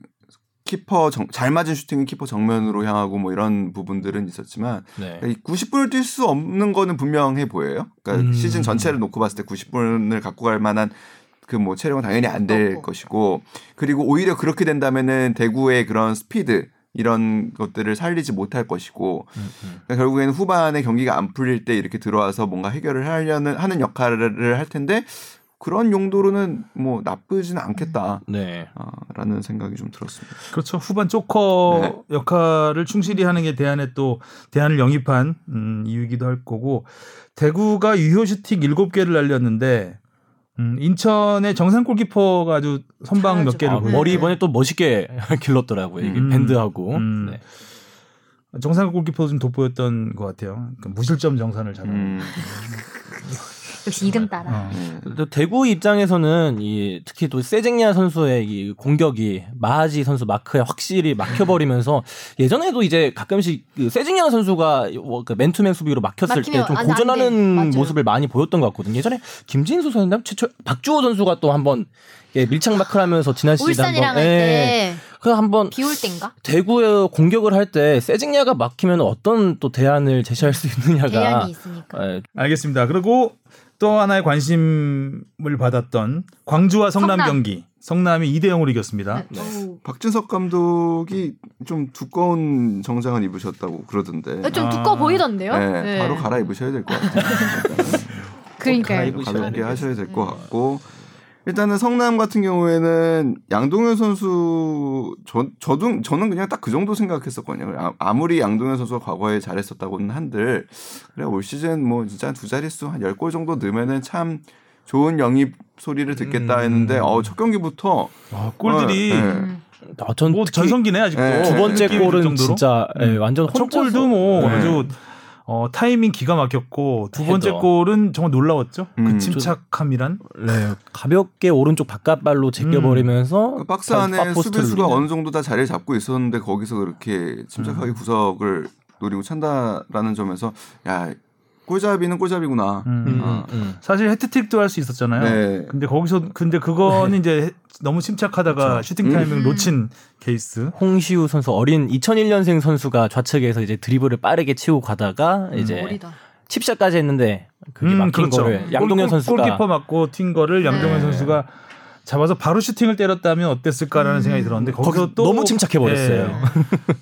키퍼 정, 잘 맞은 슈팅은 키퍼 정면으로 향하고 뭐 이런 부분들은 있었지만 네. 그러니까 이 90분을 뛸 수 없는 거는 분명해 보여요. 그러니까 음. 시즌 전체를 놓고 봤을 때 90분을 갖고 갈 만한 그 뭐 체력은 당연히 안 될. 것이고 그리고 오히려 그렇게 된다면은 대구의 그런 스피드 이런 것들을 살리지 못할 것이고 음, 음. 그러니까 결국에는 후반에 경기가 안 풀릴 때 이렇게 들어와서 뭔가 해결을 하려는 하는 역할을 할 텐데 그런 용도로는 뭐 나쁘지는 않겠다라는 네. 생각이 좀 들었습니다. 그렇죠. 후반 조커 역할을 충실히 하는 게 대안에 또 대안을 영입한 음, 이유이기도 할 거고 대구가 유효 슈팅 7개를 날렸는데 음, 인천의 정상 골키퍼가 아주 선방 몇. 개를 아. 머리 이번에 또 멋있게 <laughs> 길렀더라고요. 이게 음. 밴드하고. 음. 네. 정상 골키퍼 좀 돋보였던 것 같아요. 그러니까 무실점 정산을 잘하는. <laughs> 음, 역시 이름 따라. 어. 네. 또 대구 입장에서는 이 특히 또 세징야 선수의 이 공격이 마하지 선수 마크에 확실히 막혀버리면서 <laughs> 예전에도 이제 가끔씩 그 세징야 선수가 뭐그 맨투맨 수비로 막혔을 때 막히면 좀안 돼, 안 돼. 고전하는. 모습을 많이 보였던 것 같거든요. 예전에 김진수 선수였나 최초 박주호 선수가 또 한번 예, 밀착 마크를 하면서 지난 울산이랑 한번 할 예, 때그 한번 비올 땐가? 대구에 공격을 할 때 세징야가 막히면 어떤 또 대안을 제시할 수 있느냐가 대안이 있으니까. 예, 알겠습니다. 그리고 또 하나의 관심을 받았던 광주와 성남, 성남. 경기. 성남이 2대 0으로 이겼습니다. 네. 어우. 박진석 감독이 좀 두꺼운 정장을 입으셨다고 그러던데. 어, 좀 아. 두꺼워 보이던데요? 네, 네. 바로 갈아 입으셔야 될 것 같아요. <laughs> 그러니까요. 갈아입으셔야 가볍게. 하셔야 될 것 같고 일단은 성남 같은 경우에는 양동현 선수 저 저도 저는 그냥 딱 그 정도 생각했었거든요. 아, 아무리 양동현 선수가 과거에 잘했었다고는 한들 그래 올 시즌 뭐 진짜 두 자릿수 한 10골 정도 넣으면은 참 좋은 영입 소리를 듣겠다 했는데 어첫 경기부터 아, 골들이 어, 네. 음. 아, 전 뭐 전성기네 아직도. 네. 두 번째 골은 정도로. 진짜 예, 음. 완전 첫 혼자서 골도 뭐 네. 아주 어, 타이밍 기가 막혔고 두 번째 헤더. 골은 정말 놀라웠죠. 음. 그 침착함이란. 네, 가볍게 오른쪽 바깥발로 제껴버리면서 그 박스 바- 안에 수비수가. 어느 정도 다 자리를 잡고 있었는데 거기서 그렇게 침착하게 음. 구석을 노리고 찬다라는 점에서 야 꼴잡이는 꼴잡이구나. 음. 음, 아. 음. 사실 해트트릭도 할 수 있었잖아요. 네. 근데 거기서 근데 그거는 이제 너무 침착하다가 슈팅 타이밍 음. 놓친 케이스. 홍시우 선수 어린 2001년생 선수가 좌측에서 이제 드리블을 빠르게 치고 가다가 이제 머리다. 칩샷까지 했는데 그게 막힌 거를 양동현 골- 선수가 골키퍼 맞고 튄 거를 양동현 네. 선수가 잡아서 바로 슈팅을 때렸다면 어땠을까라는 음. 생각이 들었는데 거기서 거기서 또 너무 침착해 버렸어요. 예.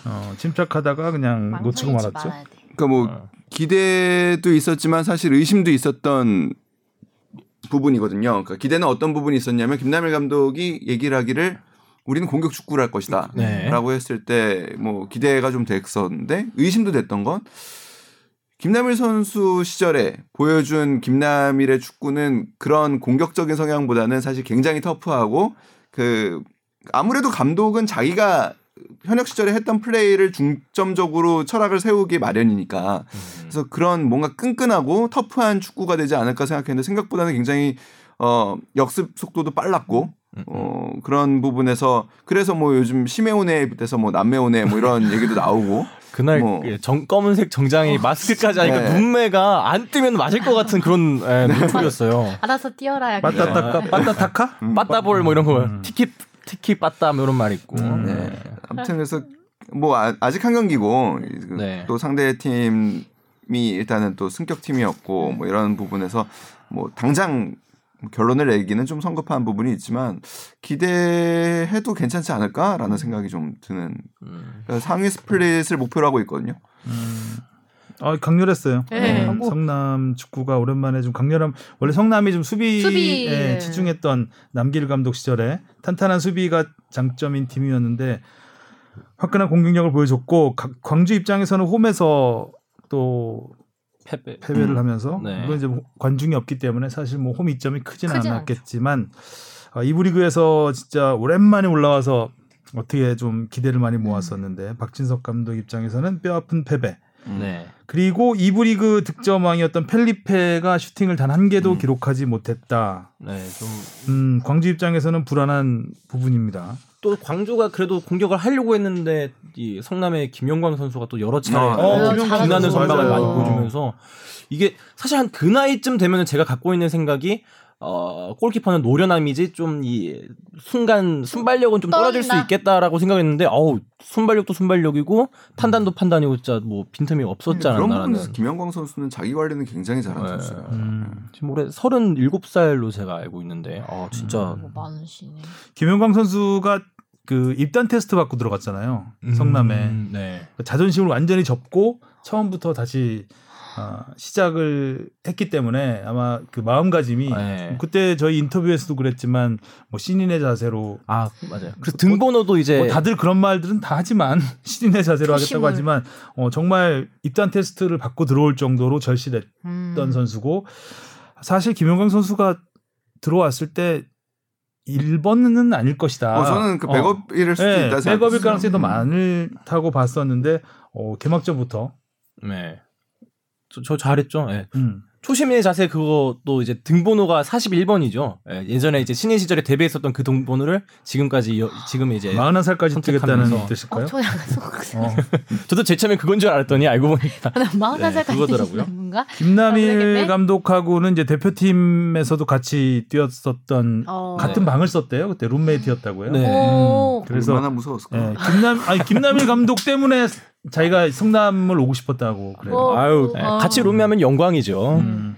어, 침착하다가 그냥 놓치고 말았죠. 그러니까 뭐 어. 기대도 있었지만 사실 의심도 있었던 부분이거든요. 그러니까 기대는 어떤 부분이 있었냐면 김남일 감독이 얘기를 하기를 우리는 공격 축구를 할 것이다. 네. 라고 했을 때 뭐 기대가 좀 됐었는데 의심도 됐던 건 김남일 선수 시절에 보여준 김남일의 축구는 그런 공격적인 성향보다는 사실 굉장히 터프하고 그 아무래도 감독은 자기가 현역 시절에 했던 플레이를 중점적으로 철학을 세우기 마련이니까 그래서 그런 뭔가 끈끈하고 터프한 축구가 되지 않을까 생각했는데 생각보다는 굉장히 어 역습 속도도 빨랐고 어 그런 부분에서 그래서 뭐 요즘 시메오네에 대해서 뭐 남메오네 뭐 이런 <laughs> 얘기도 나오고 그날 뭐. 그 정, 검은색 정장이 마스크까지 하니까 네. 눈매가 안 뜨면 맞을 것 같은 그런 예, 눈초리였어요. 알아서 뛰어라. 약간. 빠따타카 빠따타카? 빠따볼 뭐 이런 거 음. 티키 티키 빠따 뭐 이런 말 있고. 음. 네. 아무튼 그래서 <laughs> 뭐 아, 아직 한 경기고 네. 또 상대 팀이 일단은 또 승격 팀이었고 뭐 이런 부분에서 뭐 당장 결론을 내기는 좀 성급한 부분이 있지만 기대해도 괜찮지 않을까라는 생각이 좀 드는 음. 그러니까 상위 스플릿을 목표로 하고 있거든요. 음. 아 강렬했어요. 네. 어, 성남 축구가 오랜만에 좀 강렬함. 원래 성남이 좀 수비에 수비, 네. 치중했던 남길 감독 시절에 탄탄한 수비가 장점인 팀이었는데 화끈한 공격력을 보여줬고 가- 광주 입장에서는 홈에서 또 패배. 패배를 음. 하면서 네. 물론 이제 뭐 관중이 없기 때문에 사실 뭐 홈 이점이 크지는 크진 않았겠지만 아, 이부 리그에서 진짜 오랜만에 올라와서 어떻게 좀 기대를 많이 모았었는데 박진석 감독 입장에서는 뼈아픈 패배. 네. 그리고 이부 리그 득점왕이었던 펠리페가 슈팅을 단 한 개도 음. 기록하지 못했다. 네. 좀 음, 광주 입장에서는 불안한 부분입니다. 또 광주가 그래도 공격을 하려고 했는데 이 성남의 김영광 선수가 또 여러 차례 아, 어, 선수 선방을. 많이 보여주면서 이게 사실 한 그 나이쯤 되면 제가 갖고 있는 생각이 어 골키퍼는 노련함이지 좀 이 순간 순발력은 좀 떨어질 수. 있겠다라고 생각했는데 어우 순발력도 순발력이고 판단도 판단이고 진짜 뭐 빈틈이 없었지 그런 않았나라는 부분에서 김영광 선수는 자기 관리는 굉장히 잘하는 네. 선수예요. 음. 지금 올해 37살로 제가 알고 있는데 아 진짜 뭐 많으시네. 김영광 선수가 그 입단 테스트 받고 들어갔잖아요. 성남에 음, 네. 자존심을 완전히 접고 처음부터 다시 아, 시작을 했기 때문에 아마 그 마음가짐이 네. 그때 저희 인터뷰에서도 그랬지만 뭐 신인의 자세로 아 맞아요. 그래서 등번호도 이제 뭐 다들 그런 말들은 다 하지만 <laughs> 신인의 자세로 하겠다고. 하지만 어, 정말 입단 테스트를 받고 들어올 정도로 절실했던 음. 선수고 사실 김용광 선수가 들어왔을 때 1번은 아닐 것이다. 어, 저는 그 백업일 수도 네, 있다 백업일 생각했어요. 가능성이 더 음. 많다고 봤었는데 어, 개막전부터 네. 저, 저 잘했죠. 예. 음. 초심의 자세 그것도 이제 등번호가 41번이죠. 예, 전에 이제 신인 시절에 데뷔했었던 그 등번호를 지금까지 이어- 지금 이제 41살까지 뛰겠다는 선택하면서. 뜻일까요? 어, 저 약간 속. 어. <laughs> 저도 제 처음에 그건 줄 알았더니 알고 보니까 나 마흔한 네, 살까지 그거더라고요. 뛰는 건가? 김남일 모르겠네. 감독하고는 이제 대표팀에서도 같이 뛰었었던 어. 같은 방을 썼대요. 그때 룸메이트였다고요. 네. 오. 그래서 얼마나 무서웠을까. 예, 김남 아니 김남일 감독 때문에 자기가 성남을 오고 싶었다고 그래요. 어. 아유 예, 어. 같이 룸메하면 영광이죠. 음.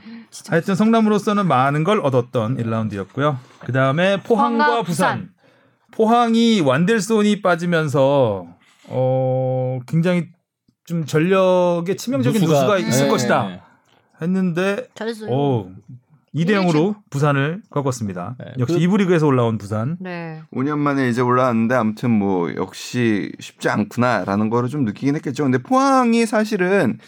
하여튼 성남으로서는 많은 걸 얻었던 1라운드였고요. 그 다음에 포항과, 포항과 부산. 부산. 포항이 완델손이 빠지면서 어 굉장히 좀 전력에 치명적인 누수가, 누수가 있을 네. 것이다 했는데 어 2대 0으로 부산을 꺾었습니다. 네. 역시 그, 2부 리그에서 올라온 부산. 네. 5년 만에 이제 올라왔는데 아무튼 뭐 역시 쉽지 않구나라는 거를 좀 느끼긴 했겠죠. 근데 포항이 사실은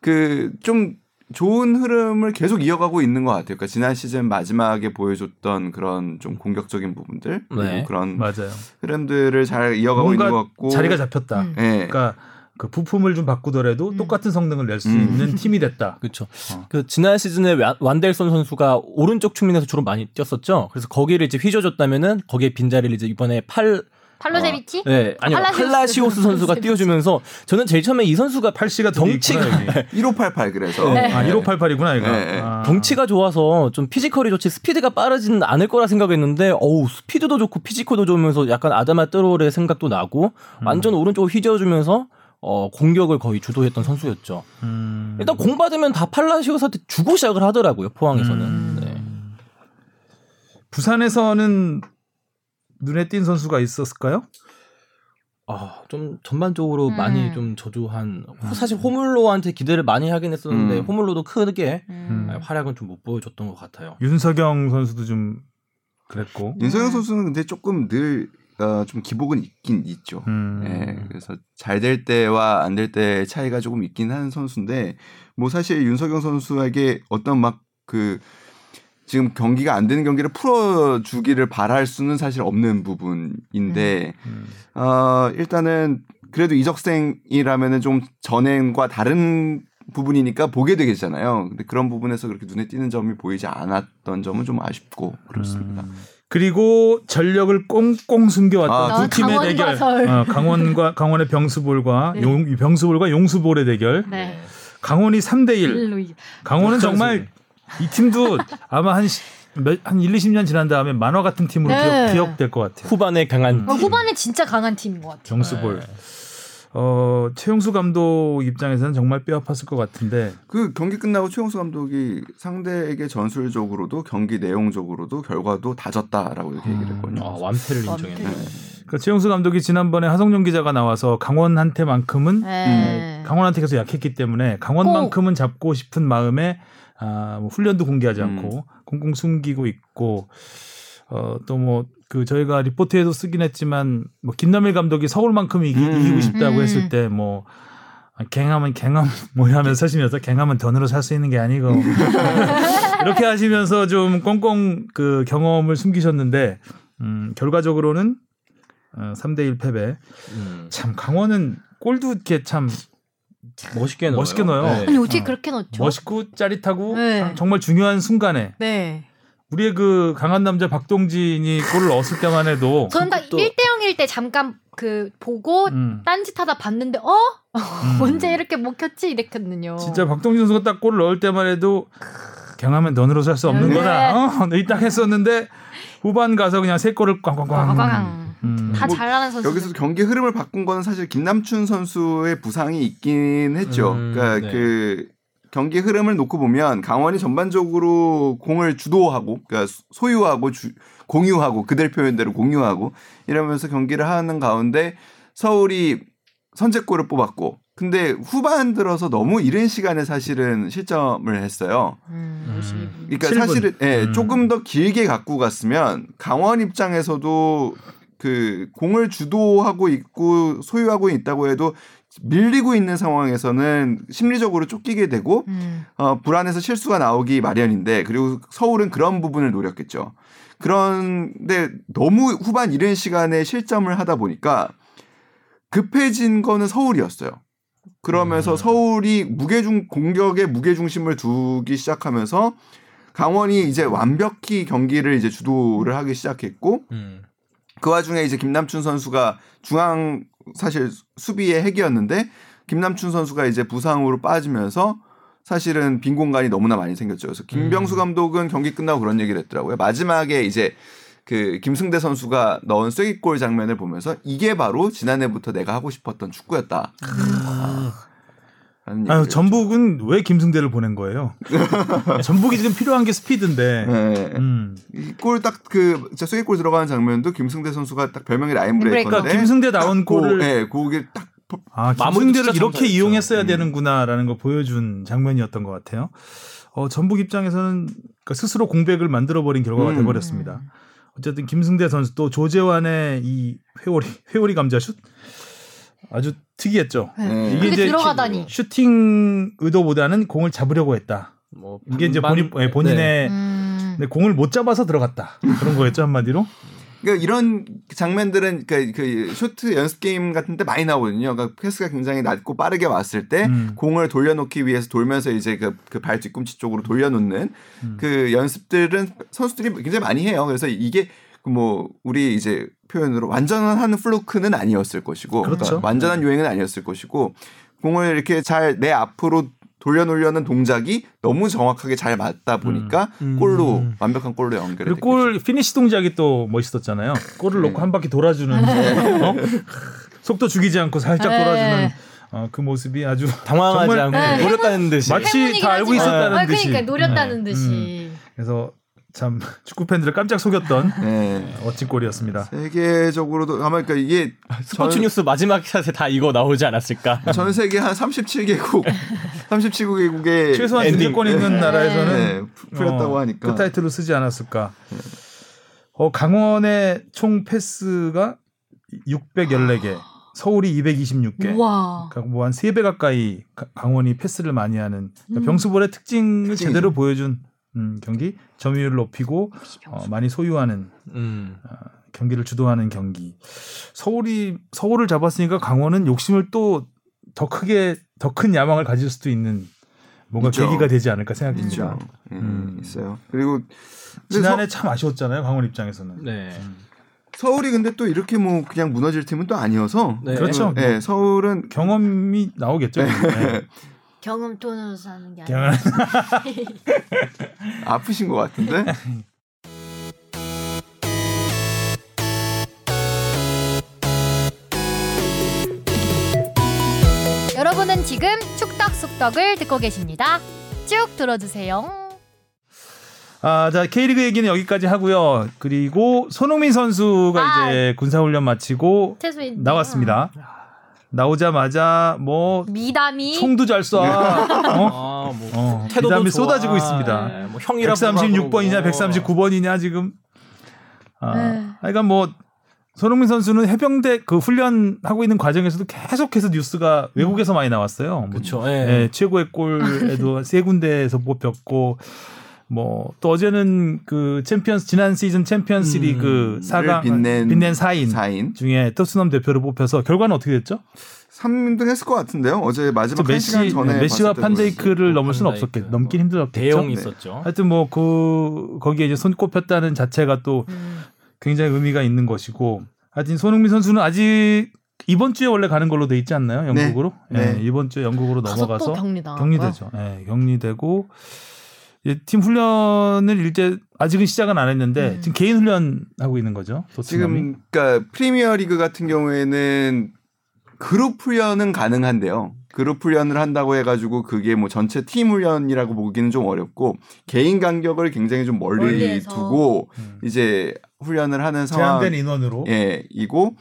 그 좀 좋은 흐름을 계속 이어가고 있는 것 같아요. 그러니까 지난 시즌 마지막에 보여줬던 그런 좀 공격적인 부분들 네. 그런 맞아요. 흐름들을 잘 이어가고 있는 것 같고 자리가 잡혔다. 음. 네. 그러니까 그 부품을 좀 바꾸더라도 음. 똑같은 성능을 낼수 음. 있는 팀이 됐다. <laughs> 그렇죠. 어. 그 지난 시즌에 완델손 선수가 오른쪽 측면에서 주로 많이 뛰었었죠. 그래서 거기를 이제 휘저줬다면은 거기에 빈자리를 이제 이번에 팔 팔로세비치? 어, 네, 아니요. 팔라시오스 선수가 뛰어주면서 저는 제일 처음에 이 선수가 팔씨가 덩치가 1588 <laughs> 그래서 네. 아 1588이구나 이거. 네. 아. 덩치가 좋아서 좀 physical이 좋지 스피드가 빠르지는 않을 거라 생각했는데 어우 스피드도 좋고 physical도 좋으면서 약간 아다마 트라오레 생각도 나고 음. 완전 오른쪽으로 휘저어주면서 어, 공격을 거의 주도했던 선수였죠. 음. 일단 공 받으면 다 팔라시오스한테 주고 시작을 하더라고요 포항에서는. 음. 네. 부산에서는 눈에 띈 선수가 있었을까요? 아, 좀 전반적으로 음. 많이 좀 저조한 사실 호물로한테 기대를 많이 하긴 했었는데 음. 호물로도 크게 음. 활약은 좀 못 보여줬던 것 같아요. 윤석영 선수도 좀 그랬고 윤석영 선수는 근데 조금 늘 어, 좀 기복은 있긴 있죠. 음. 네, 그래서 잘 될 때와 안 될때 차이가 조금 있긴 한 선수인데 뭐 사실 윤석영 선수에게 어떤 막 그 지금 경기가 안 되는 경기를 풀어주기를 바랄 수는 사실 없는 부분인데 음, 음. 어, 일단은 그래도 이적생이라면은 좀 전행과 다른 부분이니까 보게 되겠잖아요. 근데 그런 부분에서 그렇게 눈에 띄는 점이 보이지 않았던 점은 좀 아쉽고 그렇습니다. 음. 그리고 전력을 꽁꽁 숨겨왔던 아, 두 팀의 대결. 어, 강원과 강원의 병수볼과 네. 용, 병수볼과 용수볼의 대결. 네. 강원이 3대 1. 강원은 정말 이 팀도 아마 한, 몇, 한 1, 20년 지난 다음에 만화 같은 팀으로 네. 기억, 될것 같아요. 후반에 강한. 어, 후반에 진짜 강한 팀인 것 같아요. 정수볼. 네. 어, 최용수 감독 입장에서는 정말 뼈 아팠을 것 같은데. 그 경기 끝나고 최용수 감독이 상대에게 전술적으로도 경기 내용적으로도 결과도 다 졌다라고 이렇게 얘기를 했거든요. 아, 완패를 인정했네. 네. 그 최용수 감독이 지난번에 하성룡 기자가 나와서 강원한테만큼은 네. 강원한테 계속 약했기 때문에 강원만큼은 잡고 싶은 마음에 아, 뭐 훈련도 공개하지 음. 않고 음. 꽁꽁 숨기고 있고 어, 또 뭐 그 저희가 리포트에도 쓰긴 했지만 뭐 김남일 감독이 서울만큼 이기, 음. 이기고 싶다고 음. 했을 때 뭐 갱하면 갱함 <laughs> 뭐 하면서 하시면서 갱하면 돈으로 살 수 있는 게 아니고 <laughs> 이렇게 하시면서 좀 꽁꽁 그 경험을 숨기셨는데 음, 결과적으로는 어, 3대 1 패배. 음. 참 강원은 골도 이렇게 참 멋있게 넣어요. 멋있게 넣어요. 네. 아니 어떻게 어. 그렇게 넣죠? 멋있고 짜릿하고 네. 정말 중요한 순간에. 네. 우리의 그 강한 남자 박동진이 골을 넣었을 때만 해도 저는 딱 1대 0일 때 잠깐 그 보고 음. 딴짓하다 봤는데 어? 음. <laughs> 언제 이렇게 먹혔지 이랬거든요. 진짜 박동진 선수가 딱 골을 넣을 때만 해도 경하면 돈으로 살 수 없는 네. 거다. 어? 이딱 했었는데 후반 가서 그냥 세 골을 꽝꽝꽝. 음. 다 뭐 잘하는 선수. 여기서 경기 흐름을 바꾼 거는 사실 김남춘 선수의 부상이 있긴 했죠. 음, 그러니까 네. 그 경기 흐름을 놓고 보면 강원이 전반적으로 공을 주도하고 그러니까 소유하고 주, 공유하고 그들 표현대로 공유하고 이러면서 경기를 하는 가운데 서울이 선제골을 뽑았고 근데 후반 들어서 너무 이른 시간에 사실은 실점을 했어요. 음, 그러니까 7분. 사실은 예, 음. 조금 더 길게 갖고 갔으면 강원 입장에서도 그 공을 주도하고 있고 소유하고 있다고 해도 밀리고 있는 상황에서는 심리적으로 쫓기게 되고 음. 어, 불안해서 실수가 나오기 마련인데 그리고 서울은 그런 부분을 노렸겠죠. 그런데 너무 후반 이른 시간에 실점을 하다 보니까 급해진 거는 서울이었어요. 그러면서 음. 서울이 무게중 공격에 무게중심을 두기 시작하면서 강원이 이제 완벽히 경기를 이제 주도를 하기 시작했고 음. 그 와중에 이제 김남춘 선수가 중앙 사실 수비의 핵이었는데 김남춘 선수가 이제 부상으로 빠지면서 사실은 빈 공간이 너무나 많이 생겼죠. 그래서 김병수 음. 감독은 경기 끝나고 그런 얘기를 했더라고요. 마지막에 이제 그 김승대 선수가 넣은 쐐기골 장면을 보면서 이게 바로 지난해부터 내가 하고 싶었던 축구였다. 음. 아유, 전북은 왜 김승대를 보낸 거예요? <laughs> 전북이 지금 필요한 게 스피드인데. 네. 음. 골딱 그 쐐기골 들어가는 장면도 김승대 선수가 딱 별명이 라인 브레이커인데. 그러니까 김승대 나온 골을 네, 그게 딱 아, 김승대를 이렇게 이용했어야 음. 되는구나라는 걸 보여준 장면이었던 것 같아요. 어, 전북 입장에서는 그러니까 스스로 공백을 만들어 버린 결과가 음. 돼 버렸습니다. 어쨌든 김승대 선수 또 조재완의 이 회오리 회오리 감자슛 아주 특이했죠. 네. 이게 이제 들어가다니. 슈팅 의도보다는 공을 잡으려고 했다. 뭐 이게 이제 본인 예, 본인의 네. 음. 공을 못 잡아서 들어갔다 그런 거였죠 한마디로. 그러니까 이런 장면들은 그러니까 그 쇼트 연습 게임 같은 데 많이 나오거든요. 그러니까 패스가 굉장히 낮고 빠르게 왔을 때 음. 공을 돌려놓기 위해서 돌면서 이제 그, 그 발 뒤꿈치 쪽으로 돌려놓는 음. 그 연습들은 선수들이 굉장히 많이 해요. 그래서 이게 뭐 우리 이제 표현으로 완전한 fluke는 아니었을 것이고 그렇죠. 그러니까 완전한 네. 요행은 아니었을 것이고 공을 이렇게 잘 내 앞으로 돌려놓으려는 동작이 너무 정확하게 잘 맞다 보니까 음. 음. 골로 완벽한 골로 연결이 그리고 골 피니시 동작이 또 멋있었잖아요. 골을 네. 넣고 한 바퀴 돌아주는 네. 어? 속도 죽이지 않고 살짝 네. 돌아주는 어, 그 모습이 아주 <laughs> 당황하지 않고 네. 노렸다는 듯이 마치 다 알고 있었다는 아, 듯이 그러니까 노렸다는 네. 듯이 음. 그래서 참 축구 팬들을 깜짝 속였던 <laughs> 네. 멋진 골이었습니다. 세계적으로도 아마 그러니까 이게 스포츠 전, 뉴스 마지막 샷에 다 이거 나오지 않았을까? <laughs> 전 세계 한 37개국 37개국의 <laughs> 최소한 인권 있는 네. 나라에서는 네. 풀렸다고 어, 하니까 그 타이틀을 쓰지 않았을까? 어, 강원의 총 패스가 614개. 서울이 226개. 와. 그러니까 뭐한 3배 가까이 강원이 패스를 많이 하는 그러니까 음. 병수볼의 특징을 제대로 보여준 음, 경기 점유율을 높이고 어, 많이 소유하는 음. 어, 경기를 주도하는 경기. 서울이 서울을 잡았으니까 강원은 욕심을 또 더 크게 더 큰 야망을 가질 수도 있는 뭔가 있죠. 계기가 되지 않을까 생각됩니다. 음, 음. 있어요. 그리고 지난해 서... 참 아쉬웠잖아요. 강원 입장에서는. 네. 음. 서울이 근데 또 이렇게 뭐 그냥 무너질 팀은 또 아니어서 네. 그렇죠. 네, 서울은 경험이 나오겠죠. 네. 경험 돈으로 사는 게 아니라 <laughs> 아프신 것 같은데. <laughs> 여러분은 지금 축덕 속덕을 듣고 계십니다. 쭉 들어주세요. 아, 자, K리그 얘기는 여기까지 하고요. 그리고 손흥민 선수가 아, 이제 군사훈련 마치고 퇴소했네요. 나왔습니다. 나오자마자 뭐 미담이 총도 잘 쏴. 어? 아, 뭐 어, 미담이 좋아. 쏟아지고 있습니다. 네, 뭐 형이라 136번이냐 139번이냐 지금. 아, 네. 그러니까 뭐 손흥민 선수는 해병대 그 훈련하고 있는 과정에서도 계속해서 뉴스가 외국에서 많이 나왔어요. 그렇죠. 예. 네, 최고의 골에도 <laughs> 세 군데에서 뽑혔고 뭐 또 어제는 그 챔피언스 지난 시즌 챔피언스 음, 리그 4강 빛낸, 빛낸 4인, 4인 중에 토트넘 대표를 뽑혀서 결과는 어떻게 됐죠? 3등 했을 것 같은데요. 어제 마지막 메시, 시간 전에 메시와 판데이크를 넘을 수는 없었겠, 넘긴 힘들었겠죠. 대용 네. 있었죠. 하여튼 뭐 그 거기에 이제 손 꼽혔다는 자체가 또 음. 굉장히 의미가 있는 것이고 하여튼 손흥민 선수는 아직 이번 주에 원래 가는 걸로 돼 있지 않나요? 영국으로? 네. 네. 네. 이번 주에 영국으로 넘어가서 격리되죠. 네, 격리되고 팀 훈련을 이제 아직은 시작은 안 했는데 음. 지금 개인 훈련 하고 있는 거죠. 토트넘이? 지금 그러니까 프리미어 리그 같은 경우에는 그룹 훈련은 가능한데요. 그룹 훈련을 한다고 해가지고 그게 뭐 전체 팀 훈련이라고 보기는 좀 어렵고 개인 간격을 굉장히 좀 멀리 멀리해서. 두고 음. 이제 훈련을 하는 상황 제한된 인원으로 예 이고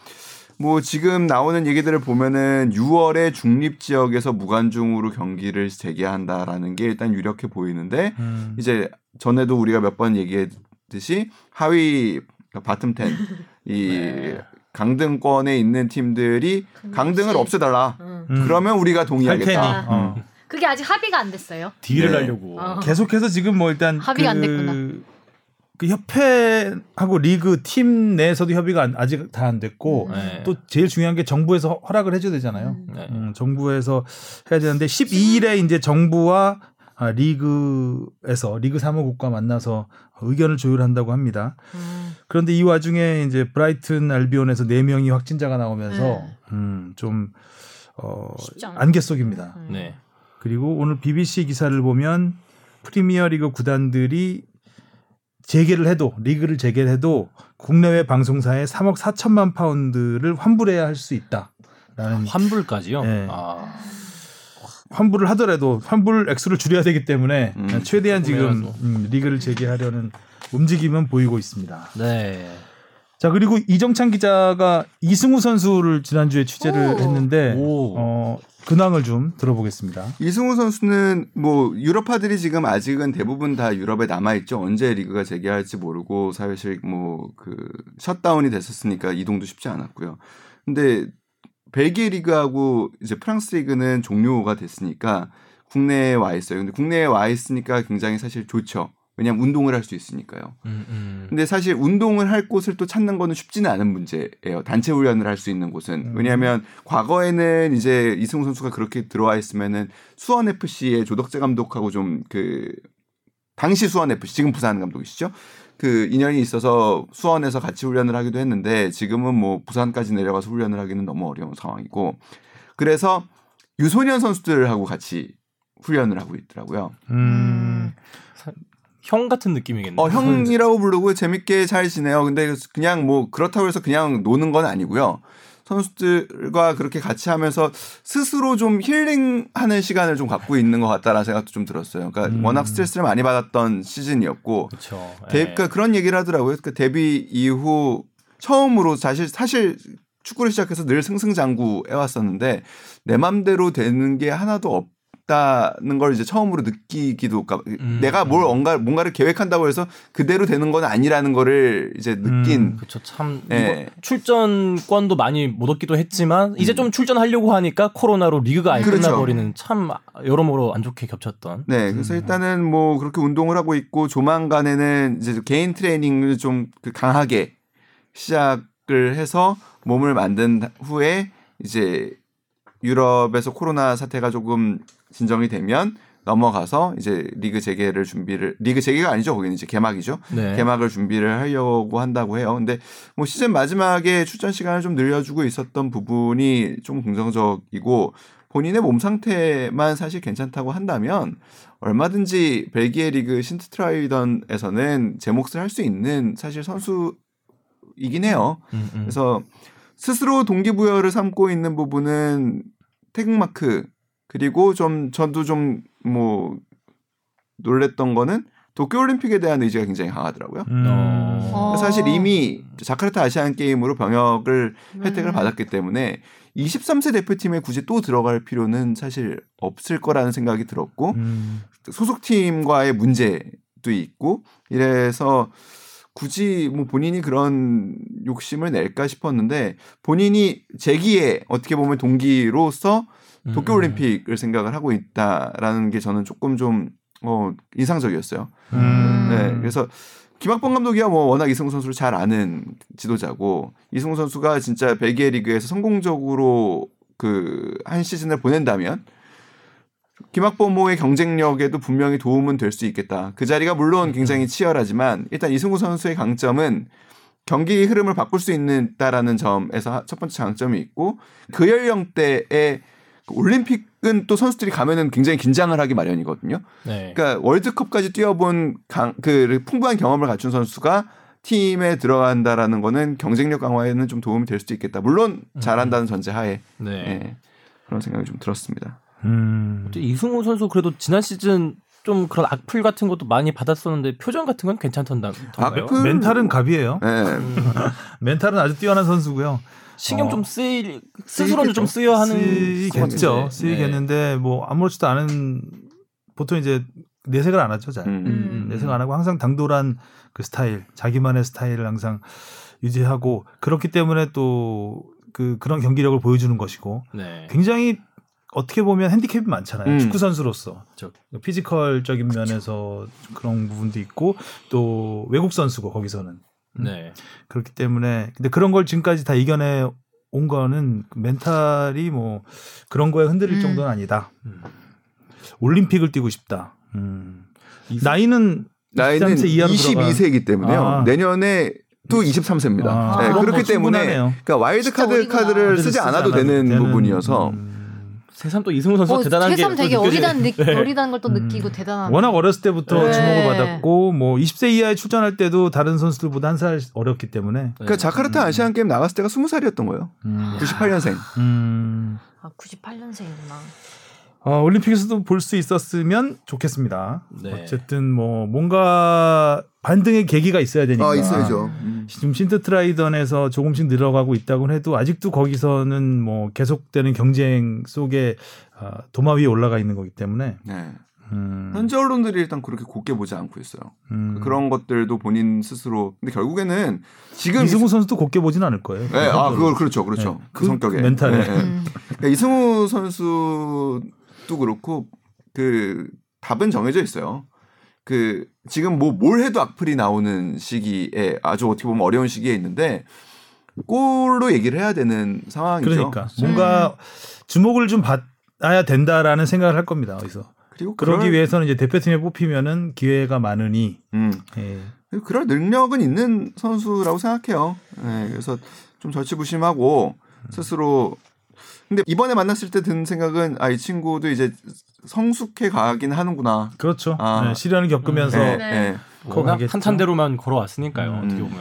뭐 지금 나오는 얘기들을 보면은 6월에 중립 지역에서 무관중으로 경기를 재개한다라는 게 일단 유력해 보이는데 음. 이제 전에도 우리가 몇 번 얘기했듯이 하위 그러니까 bottom 10이 <laughs> 네. 강등권에 있는 팀들이 강등을 없애달라. 음. 그러면 우리가 동의하겠다. 어. 그게 아직 합의가 안 됐어요. deal을 네. 하려고. 어. 계속해서 지금 뭐 일단 합의가 그... 안 됐구나. 그 협회하고 리그 팀 내에서도 협의가 아직 다 안 됐고 음. 네. 또 제일 중요한 게 정부에서 허락을 해줘야 되잖아요. 음. 네. 음, 정부에서 해야 되는데 12일에 이제 정부와 아, 리그에서 리그 사무국과 만나서 의견을 조율한다고 합니다. 음. 그런데 이 와중에 이제 브라이튼 알비온에서 4 명이 확진자가 나오면서 네. 음, 좀 어, 안개 속입니다. 네. 그리고 오늘 BBC 기사를 보면 프리미어리그 구단들이 재개를 해도 리그를 재개를 해도 국내외 방송사에 3억 4천만 파운드를 환불해야 할 수 있다. 라는 환불까지요? 네. 아. 환불을 하더라도 환불 액수를 줄여야 되기 때문에 음. 최대한 지금. 음, 리그를 재개하려는 움직임은 보이고 있습니다. 네. 자 그리고 이정찬 기자가 이승우 선수를 지난주에 취재를 오. 했는데 오. 어, 근황을 좀 들어보겠습니다. 이승우 선수는 뭐 유럽파들이 지금 아직은 대부분 다 유럽에 남아 있죠. 언제 리그가 재개할지 모르고 사실 뭐 그 셧다운이 됐었으니까 이동도 쉽지 않았고요. 근데 벨기에 리그하고 이제 프랑스 리그는 종료가 됐으니까 국내에 와 있어요. 근데 국내에 와 있으니까 굉장히 사실 좋죠. 왜냐하면 운동을 할 수 있으니까요. 음, 음. 근데 사실 운동을 할 곳을 또 찾는 거는 쉽지는 않은 문제예요. 단체 훈련을 할 수 있는 곳은. 음. 왜냐하면 과거에는 이제 이승우 선수가 그렇게 들어와 있으면은 수원 FC의 조덕재 감독하고 좀 그 당시 수원 FC 지금 부산 감독이시죠. 그 인연이 있어서 수원에서 같이 훈련을 하기도 했는데 지금은 뭐 부산까지 내려가서 훈련을 하기는 너무 어려운 상황이고 그래서 유소년 선수들하고 같이 훈련을 하고 있더라고요. 음, 형 같은 느낌이겠네요. 어, 형이라고 부르고 재밌게 잘 지내요. 근데 그냥 뭐 그렇다고 해서 그냥 노는 건 아니고요. 선수들과 그렇게 같이 하면서 스스로 좀 힐링하는 시간을 좀 갖고 있는 것 같다라는 생각도 좀 들었어요. 그러니까 음. 워낙 스트레스를 많이 받았던 시즌이었고. 데, 그러니까 그런 얘기를 하더라고요. 그러니까 데뷔 이후 처음으로 사실 사실 축구를 시작해서 늘 승승장구해 왔었는데 내 맘대로 되는 게 하나도 없 다는 걸 이제 처음으로 느끼기도 그러니까 음, 내가 뭘 음. 뭔가 뭔가를 계획한다고 해서 그대로 되는 건 아니라는 거를 이제 느낀 음. 그렇죠. 참 네. 출전권도 많이 못 얻기도 했지만 이제 좀 출전하려고 하니까 코로나로 리그가 아예 음. 그렇죠. 끝나버리는 참 여러모로 안 좋게 겹쳤던. 네, 그래서 일단은 뭐 그렇게 운동을 하고 있고 조만간에는 이제 개인 트레이닝을 좀그 강하게 시작을 해서 몸을 만든 후에 이제 유럽에서 코로나 사태가 조금 진정이 되면 넘어가서 이제 리그 재개를 준비를 리그 재개가 아니죠 거기는 이제 개막이죠 네. 개막을 준비를 하려고 한다고 해요. 근데 뭐 시즌 마지막에 출전 시간을 좀 늘려주고 있었던 부분이 좀 긍정적이고 본인의 몸 상태만 사실 괜찮다고 한다면 얼마든지 벨기에 리그 신트트라이던에서는 제 몫을 할 수 있는 사실 선수이긴 해요. 음, 음. 그래서 스스로 동기부여를 삼고 있는 부분은 태극마크 그리고 좀 저도 좀 뭐 놀랬던 거는 도쿄올림픽에 대한 의지가 굉장히 강하더라고요. 음. 어. 사실 이미 자카르타 아시안 게임으로 병역을 혜택을 음. 받았기 때문에 23세 대표팀에 굳이 또 들어갈 필요는 사실 없을 거라는 생각이 들었고 음. 소속팀과의 문제도 있고 이래서 굳이 뭐 본인이 그런 욕심을 낼까 싶었는데 본인이 재기에 어떻게 보면 동기로서 음, 도쿄올림픽을 생각을 하고 있다라는 게 저는 조금 좀 어, 인상적이었어요. 음. 네, 그래서 김학범 감독이야 뭐 워낙 이승우 선수를 잘 아는 지도자고 이승우 선수가 진짜 벨기에 리그에서 성공적으로 그 한 시즌을 보낸다면 김학범호의 경쟁력에도 분명히 도움은 될 수 있겠다. 그 자리가 물론 굉장히 치열하지만 일단 이승우 선수의 강점은 경기 흐름을 바꿀 수 있다라는 점에서 첫 번째 장점이 있고 그 연령대에 그 올림픽은 또 선수들이 가면은 굉장히 긴장을 하기 마련이거든요. 네. 그러니까 월드컵까지 뛰어본 강, 그 풍부한 경험을 갖춘 선수가 팀에 들어간다라는 거는 경쟁력 강화에는 좀 도움이 될 수도 있겠다. 물론 잘한다는 전제하에 네. 예, 그런 생각이 좀 들었습니다. 음. 이승우 선수 그래도 지난 시즌 좀 그런 악플 같은 것도 많이 받았었는데 표정 같은 건 괜찮던가요? 악플? 멘탈은 갑이에요. 예. <laughs> 멘탈은 아주 뛰어난 선수고요. 신경 어. 좀 쓰일 스스로는 좀 쓰여 하는 쓰이겠죠. 것 같은데. 쓰이겠는데 뭐 아무렇지도 않은 보통 이제 내색을 안 하죠. 잘 음. 음. 내색 안 하고 항상 당돌한 그 스타일, 자기만의 스타일을 항상 유지하고 그렇기 때문에 또 그 그런 경기력을 보여주는 것이고 네. 굉장히 어떻게 보면 핸디캡이 많잖아요. 음. 축구 선수로서 그렇죠. physical적인 면에서 그런 부분도 있고 또 외국 선수고 거기서는 네. 그렇기 때문에 근데 그런 걸 지금까지 다 이겨내 온 거는 멘탈이 뭐 그런 거에 흔들릴 음. 정도는 아니다. 음. 올림픽을 뛰고 싶다. 음. 나이는 나이는 23세 이하로 22세이기 때문에요. 아. 내년에 또 23세입니다. 아, 네, 그럼 그렇기 뭐 때문에 충분하네요. 그러니까 와일드 카드. 카드를 쓰지 않아도 되는 되는, 부분이어서 음. 새삼 또 이승우 선수 가 어, 대단한 게 새삼 되게. 어리다는, 느, 어리다는 걸또 음. 느끼고 대단한. 워낙 어렸을 때부터 네. 주목을 받았고 뭐 20세 이하에 출전할 때도 다른 선수들보다 한 살 어렸기 때문에 그러니까 자카르타 아시안 게임 나갔을 때가 20살이었던 거예요. 음. 98년생. 음. 아, 98년생이구나. 어, 올림픽에서도 볼 수 있었으면 좋겠습니다. 네. 어쨌든 뭐 뭔가 반등의 계기가 있어야 되니까. 아, 있어야죠. 음. 지금 신트트라이던에서 조금씩 늘어가고 있다고 해도 아직도 거기서는 뭐 계속되는 경쟁 속에 어, 도마 위에 올라가 있는 거기 때문에. 네. 음. 현재 언론들이 일단 그렇게 곱게 보지 않고 있어요. 음. 그런 것들도 본인 스스로. 근데 결국에는 지금 이승우 선수도 곱게 보진 않을 거예요. 네, 아, 그걸 그렇죠, 그렇죠. 네. 그, 그 성격에 멘탈에. 네, 네. 음. 그러니까 이승우 선수 도 그렇고 그 답은 정해져 있어요. 그 지금 뭐 뭘 해도 악플이 나오는 시기에 아주 어떻게 보면 어려운 시기에 있는데 골로 얘기를 해야 되는 상황이죠. 그러니까 뭔가 주목을 좀 받아야 된다라는 생각을 할 겁니다. 어디서. 그리고 그러기 그럴... 위해서는 이제 대표팀에 뽑히면은 기회가 많으니. 음. 예. 그럴 능력은 있는 선수라고 생각해요. 예. 그래서 좀 절치부심하고 스스로 근데 이번에 만났을 때 든 생각은 아 이 친구도 이제 성숙해 가긴 하는구나. 그렇죠. 아. 네, 시련을 겪으면서 네. 네. 탄탄대로만 걸어왔으니까요. 음. 어떻게 보면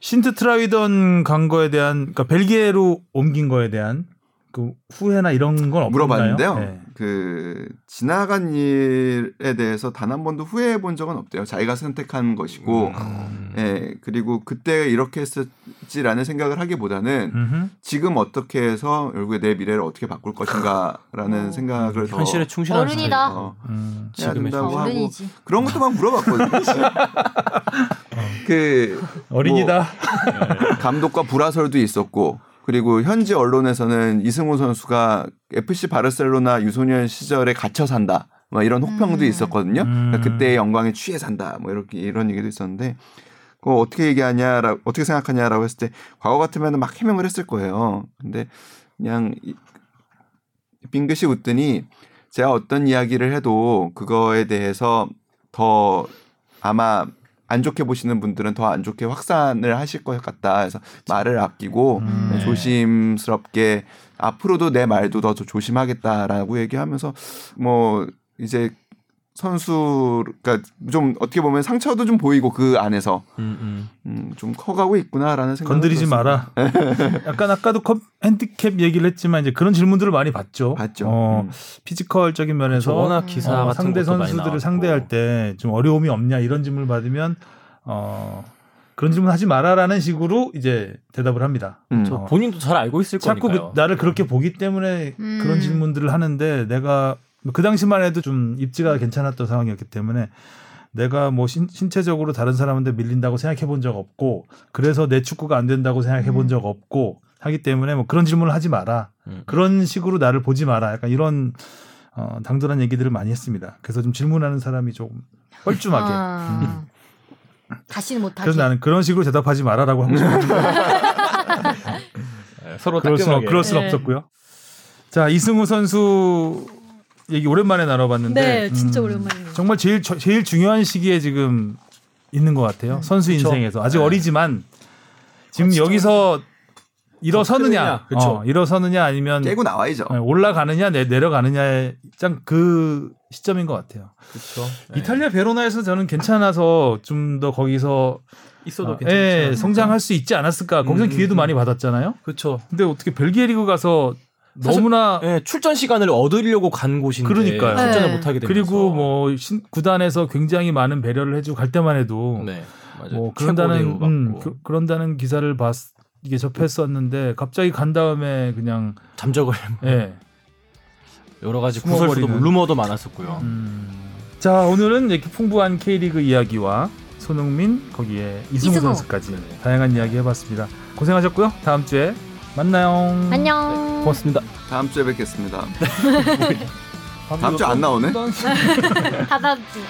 신트 트라이던 간 거에 대한 그러니까 벨기에로 옮긴 거에 대한 그 후회나 이런 건 없나요? 물어봤는데요. 네. 그 지나간 일에 대해서 단 한 번도 후회해 본 적은 없대요. 자기가 선택한 것이고, 음. 예 그리고 그때 이렇게 했었지라는 생각을 하기보다는 음흠. 지금 어떻게 해서 결국에 내 미래를 어떻게 바꿀 것인가라는 어. 생각을 더 현실에 충실한 어른이다. 어, 음. 해야 된다고 하고 그런 것도 막 물어봤거든요. <laughs> 그 어린이다. 뭐, <laughs> 감독과 불화설도 있었고. 그리고 현지 언론에서는 이승우 선수가 FC 바르셀로나 유소년 시절에 갇혀 산다. 뭐 이런 혹평도 음. 있었거든요. 그러니까 음. 그때의 영광에 취해 산다. 뭐 이렇게 이런 얘기도 있었는데 그거 어떻게 얘기하냐라 어떻게 생각하냐라고 했을 때 과거 같으면 막 해명을 했을 거예요. 근데 그냥 빙긋이 웃더니 제가 어떤 이야기를 해도 그거에 대해서 더 아마 안 좋게 보시는 분들은 더 안 좋게 확산을 하실 것 같다. 그래서 말을 아끼고 음. 네. 조심스럽게 앞으로도 내 말도 더 조심하겠다라고 얘기하면서 뭐 이제 선수 그러니까 좀 어떻게 보면 상처도 좀 보이고 그 안에서 음, 음. 음, 좀 커가고 있구나라는 생각 건드리지 마라. <laughs> 약간 아까도 컵 핸디캡 얘기를 했지만 이제 그런 질문들을 많이 받죠. 받죠. 어, 음. physical적인 면에서 워낙 기사 어, 상대 선수들을 상대할 때 좀 어려움이 없냐 이런 질문을 받으면 어 그런 질문 하지 마라라는 식으로 이제 대답을 합니다. 음. 어, 본인도 잘 알고 있을 자꾸 거니까요. 그, 나를 그렇게 보기 때문에 음. 그런 질문들을 하는데 내가 그 당시만 해도 좀 입지가 괜찮았던 상황이었기 때문에 내가 뭐 신, 신체적으로 다른 사람한테 밀린다고 생각해 본 적 없고 그래서 내 축구가 안 된다고 생각해 본적 음. 없고 하기 때문에 뭐 그런 질문을 하지 마라. 음. 그런 식으로 나를 보지 마라. 약간 이런 어, 당돌한 얘기들을 많이 했습니다. 그래서 좀 질문하는 사람이 조금 뻘쭘하게. 아. 음. 다시는 못하게. 그래서 나는 그런 식으로 대답하지 마라라고 하고 싶습니다. <laughs> 서로 그럴 수, 그럴 순 네. 없었고요. 자 이승우 선수 얘기 오랜만에 나눠봤는데 네, 진짜 음, 오랜만이에요. 정말 제일 제일 중요한 시기에 지금 있는 것 같아요. 음, 선수 그쵸? 인생에서 아직 네. 어리지만 지금 아, 여기서 일어서느냐, 어, 일어서느냐 아니면 깨고 나와야죠. 네, 올라가느냐 내, 내려가느냐의 짱 그 시점인 것 같아요. 그렇죠. 이탈리아 베로나에서 저는 괜찮아서 좀 더 거기서 있어도 아, 예, 성장할 수 있지 않았을까. 거기서 음, 기회도 음. 많이 받았잖아요. 그렇죠. 근데 어떻게 벨기에 리그 가서 너무나 예, 출전 시간을 얻으려고 간 곳인데 그러니까요. 출전을 네. 못 하게 되면서 그리고 뭐 신, 구단에서 굉장히 많은 배려를 해주고 갈 때만 해도 네, 뭐 그런다는 음, 그, 그런다는 기사를 봤 이게 접했었는데 갑자기 간 다음에 그냥 잠적을 예. <laughs> 여러 가지 구설수도 루머도 많았었고요. 음. 자 오늘은 이렇게 풍부한 K리그 이야기와 손흥민 거기에 이승우, 이승우. 선수까지 다양한 이야기 해봤습니다. 고생하셨고요. 다음 주에 만나요. 안녕. 네, 고맙습니다. 다음 주에 뵙겠습니다. <laughs> 다음 주 안 나오네? <laughs> 다다음 주.